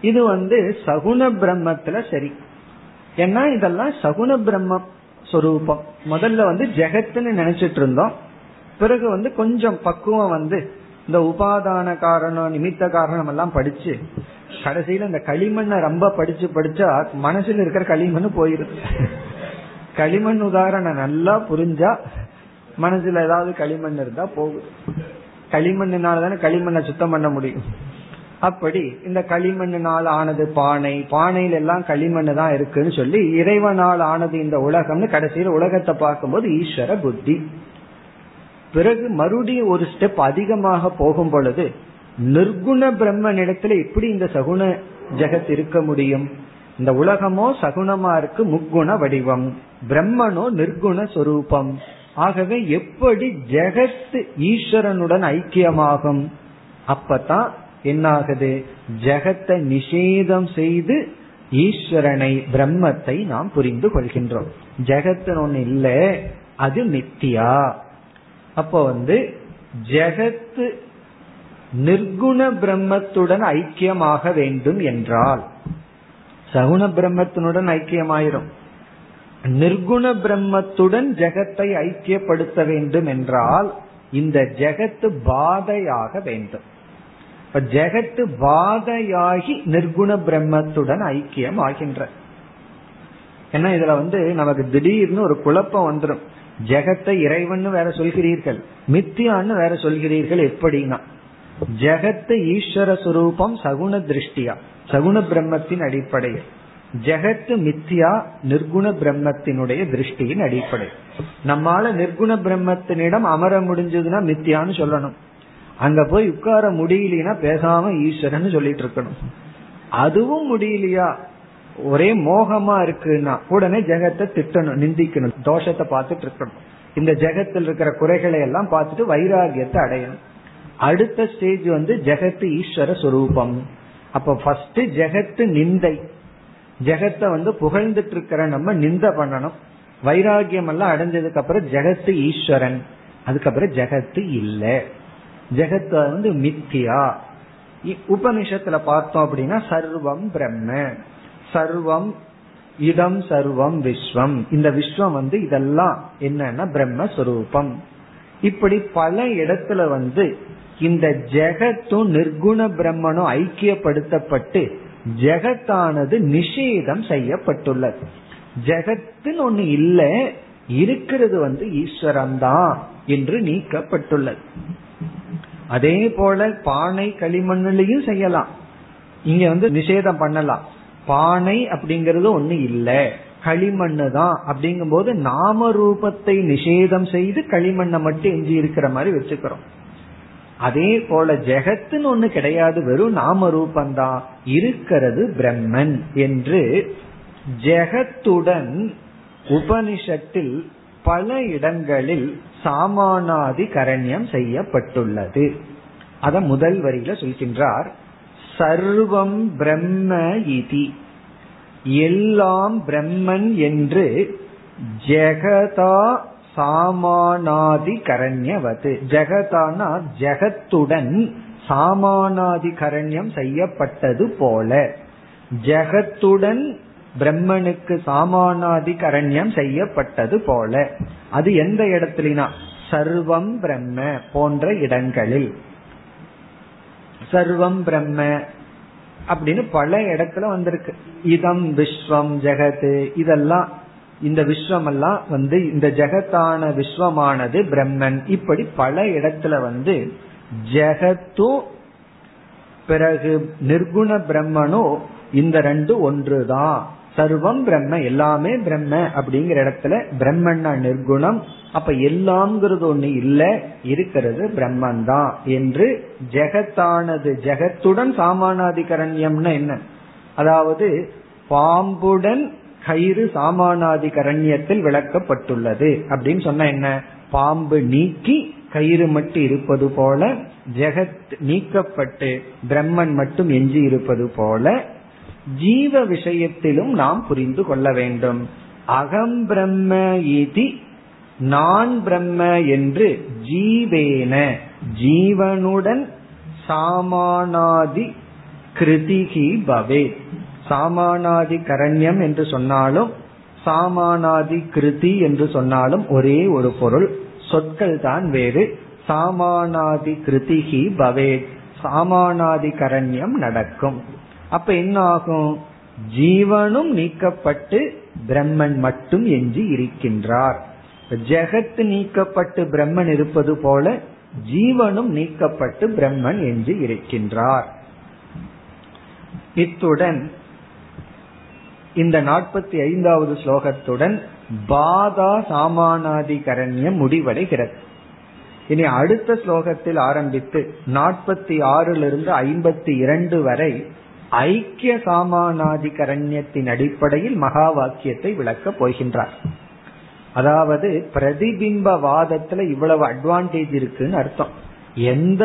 இது வந்து சகுண பிரம்மத்துல சரி. ஏன்னா இதெல்லாம் சகுண பிரம்ம சொரூபம். முதல்ல வந்து ஜெகத்துன்னு நினைச்சிட்டு இருந்தோம். பிறகு வந்து கொஞ்சம் பக்குவம் வந்து இந்த உபாதான காரணம் நிமித்த காரணம் எல்லாம் படிச்சு கடைசியில இந்த களிமண்ணை ரொம்ப படிச்சு படிச்சா மனசுல இருக்கிற களிமண் போயிருது களிமண் உதாரணம் நல்லா புரிஞ்சா மனசுல ஏதாவது களிமண் இருந்தா போகுது களிமண்ணுனால தானே களிமண்ணை சுத்தம் பண்ண முடியும். அப்படி இந்த களிமண்ணினால் ஆனது பானை பானையில எல்லாம் களிமண் தான் இருக்குன்னு சொல்லி இறைவனால் ஆனது இந்த உலகம்னு கடைசியில் உலகத்தை பார்க்கும்போது ஈஸ்வர புத்தி. பிறகு மறுபடியும் ஒரு ஸ்டெப் அதிகமாக போகும் பொழுது நிர்குண பிரம்மனிடத்துல எப்படி இந்த சகுண ஜெகத் இருக்க முடியும்? இந்த உலகமோ சகுணமா இருக்கு முக்குண வடிவம் பிரம்மனோ நிர்குண சொரூபம். ஆகவே எப்படி ஜெகத் ஈஸ்வரனுடன் ஐக்கியமாகும்? அப்பதான் என்னாகுது? ஜெகத்தை நிஷேதம் செய்து ஈஸ்வரனை பிரம்மத்தை நாம் புரிந்து கொள்கின்றோம். ஜெகத்தின் ஒண்ணு இல்ல அது நித்தியா அப்போ வந்து ஜெகத்து நிர்குண பிரம்மத்துடன் ஐக்கியமாக வேண்டும் என்றால் சகுண பிரம்மத்தினுடன் ஐக்கியமாயிரும். நிர்குண பிரம்மத்துடன் ஜெகத்தை ஐக்கியப்படுத்த வேண்டும் என்றால் இந்த ஜெகத்து பாதையாக வேண்டும். இப்ப ஜெகத்து பாதையாகி நிர்குண பிரம்மத்துடன் ஐக்கியம் ஆகின்ற. ஏன்னா இதுல வந்து நமக்கு திடீர்னு ஒரு குழப்பம் வந்துடும் ஜெகத்தை இறைவன் வேற சொல்கிறீர்கள் மித்தியான்னு வேற சொல்கிறீர்கள் எப்படின்னா? ஜெகத்து ஈஸ்வர சுரூபம் சகுண திருஷ்டியா சகுண பிரம்மத்தின் அடிப்படையில். ஜெகத்து மித்தியா நிர்குண பிரம்மத்தினுடைய திருஷ்டியின் அடிப்படை நம்மால நிர்குண பிரம்மத்தினிடம் அமர முடிஞ்சதுன்னா மித்தியான்னு சொல்லணும். அங்க போய் உட்கார முடியலனா பேசாம ஈஸ்வரன் சொல்லிட்டு இருக்கணும். அதுவும் முடியலையா? ஒரே மோகமா இருக்குன்னா உடனே ஜெகத்தை திட்டணும் நிந்திக்கணும் தோஷத்தை பார்த்துட்டு இருக்கணும். இந்த ஜெகத்தில் இருக்கிற குறைகளை எல்லாம் பார்த்துட்டு வைராகியத்தை அடையணும். அடுத்த ஸ்டேஜ் வந்து ஜெகத்து ஈஸ்வர சுரூபம். அப்ப ஃபர்ஸ்ட் ஜெகத்து நிந்தை. ஜெகத்தை வந்து புகழ்ந்துட்டு இருக்கிற நம்ம நிந்த பண்ணணும். வைராகியம் எல்லாம் அடைஞ்சதுக்கு அப்புறம் ஜெகத்து ஈஸ்வரன். அதுக்கப்புறம் ஜெகத்து இல்லை. ஜெகத் வந்து மித்தியா. உபனிஷத்துல பார்த்தோம் அப்படின்னா சர்வம் பிரம்ம. சர்வம் இதம் சர்வம் விஸ்வம். இந்த விஸ்வம் வந்து இதெல்லாம் என்னன்னா பிரம்மஸ்வரூபம். இப்படி பல இடத்துல வந்து இந்த ஜெகத்தும் நிர்குண பிரம்மனும் ஐக்கியப்படுத்தப்பட்டு ஜெகத்தானது நிஷேதம் செய்யப்பட்டுள்ளது. ஜெகத்துன்னு ஒண்ணு இல்லை இருக்கிறது வந்து ஈஸ்வரன் தான் என்று நீக்கப்பட்டுள்ளது. அதே போல பானை களிமண்ணிலையும் செய்யலாம். இங்க வந்து நிஷேதம் பண்ணலாம். பானை அப்படிங்கறது ஒண்ணு இல்ல. களிமண்ணு தான். அப்படிங்கும் போது நாம ரூபத்தை நிஷேதம் செய்து களிமண்ணை மட்டும் எஞ்சி இருக்கிற மாதிரி வச்சுக்கிறோம். அதே போல ஜெகத்துன்னு ஒண்ணு கிடையாது. வெறும் நாம ரூபந்தான் இருக்கிறது பிரம்மன் என்று ஜெகத்துடன் உபனிஷத்தில் பல இடங்களில் சாமானாதி கரண்யம் செய்யப்பட்டுள்ளது. அத முதல் வரியில சொல்கின்றார். சர்வம் பிரம்ம இதி. எல்லாம் பிரம்மன் என்று ஜெகதா சாமானாதி கரண்யவது ஜெகதானா ஜெகத்துடன் சாமானாதி கரண்யம் செய்யப்பட்டது போல. ஜெகத்துடன் பிரம்மனுக்கு சாமானாதி கரண்யம் செய்யப்பட்டது போல. அது எந்த இடத்துலனா? சர்வம் பிரம்ம போன்ற இடங்களில். சர்வம் பிரம்ம அப்படின்னு பல இடத்துல வந்திருக்கு. இதம் விஸ்வம் ஜெகத்து. இதெல்லாம் இந்த விஸ்வம் எல்லாம் வந்து இந்த ஜெகத்தான விஸ்வமானது பிரம்மன். இப்படி பல இடத்துல வந்து ஜெகத்து பிறகு நிர்குண பிரம்மனோ இந்த ரெண்டு ஒன்றுதான். சர்வம் பிரம்ம எல்லாமே பிரம்ம அப்படிங்கிற இடத்துல பிரம்மன்னா நிர்குணம். அப்ப எல்லாம்ங்கிறது ஒண்ணு இல்ல இருக்கிறது பிரம்மன் தான் என்று ஜெகத்தானது ஜெகத்துடன் சாமானாதிகரண்யம்னா என்ன? அதாவது பாம்புடன் கயிறு சாமானாதி கரண்யத்தில் விளக்கப்பட்டுள்ளது. அப்படின்னு சொன்ன என்ன? பாம்பு நீக்கி கயிறு மட்டும் இருப்பது போல ஜெகத் நீக்கப்பட்டு பிரம்மன் மட்டும் எஞ்சி இருப்பது போல ஜீவ விஷயத்திலும் நாம் புரிந்து கொள்ள வேண்டும். அகம் பிரம்ம இதி நான் பிரம்ம என்று ஜீவேன ஜீவனுடன் சாமானாதி கிருதிகி பவே. சாமானாதி கரண்யம் என்று சொன்னாலும் சாமானாதி கிருதி என்று சொன்னாலும் ஒரே ஒரு பொருள் சொற்கள் தான் வேறு. சாமானாதி கிருதிகி பவே. சாமானாதி கரண்யம் நடக்கும். அப்ப என்ன ஆகும் ஜீவனும் நீக்கப்பட்டு பிரம்மன் மட்டும் எஞ்சி இருக்கின்றார். ஜெகத் நீக்கப்பட்டு பிரம்மன் இருப்பது போல ஜீவனும் நீக்கப்பட்டு பிரம்மன் எஞ்சி இருக்கின்றார். இத்துடன் இந்த நாற்பத்தி ஐந்தாவது ஸ்லோகத்துடன் பாதா சாமானாதிகரண்யம் முடிவடைகிறது. இனி அடுத்த ஸ்லோகத்தில் ஆரம்பித்து நாற்பத்தி ஆறிலிருந்து ஐம்பத்தி இரண்டு வரை ஐக்கிய சாமானாதிகரண்யத்தின் அடிப்படையில் மகா வாக்கியத்தை விளக்கப் போகின்றார். அதாவது பிரதிபிம்பவாதத்துல இவ்வளவு அட்வான்டேஜ் இருக்குன்னு அர்த்தம். எந்த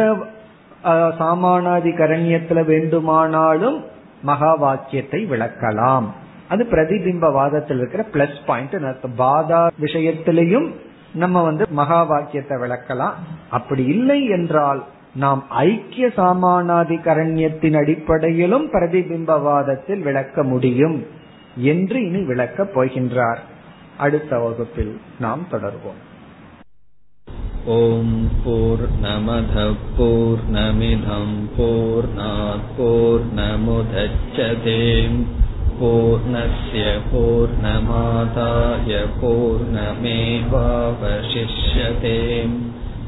சாமானாதிகரண்யத்துல வேண்டுமானாலும் மகா வாக்கியத்தை விளக்கலாம். அது பிரதிபிம்பவாதத்தில் இருக்கிற பிளஸ் பாயிண்ட் அர்த்தம். பாதா விஷயத்திலையும் நம்ம வந்து மகா வாக்கியத்தை விளக்கலாம். அப்படி இல்லை என்றால் நாம் ஐக்கிய சாமானாதிகரண்யத்தின் அடிப்படையிலும் பிரதிபிம்பவாதத்தில் விளக்க முடியும் என்று இனி விளக்கப் போகின்றார். அடுத்த வகுப்பில் நாம் தொடர்வோம். ஓம் போர் நமத போர் நமிதம்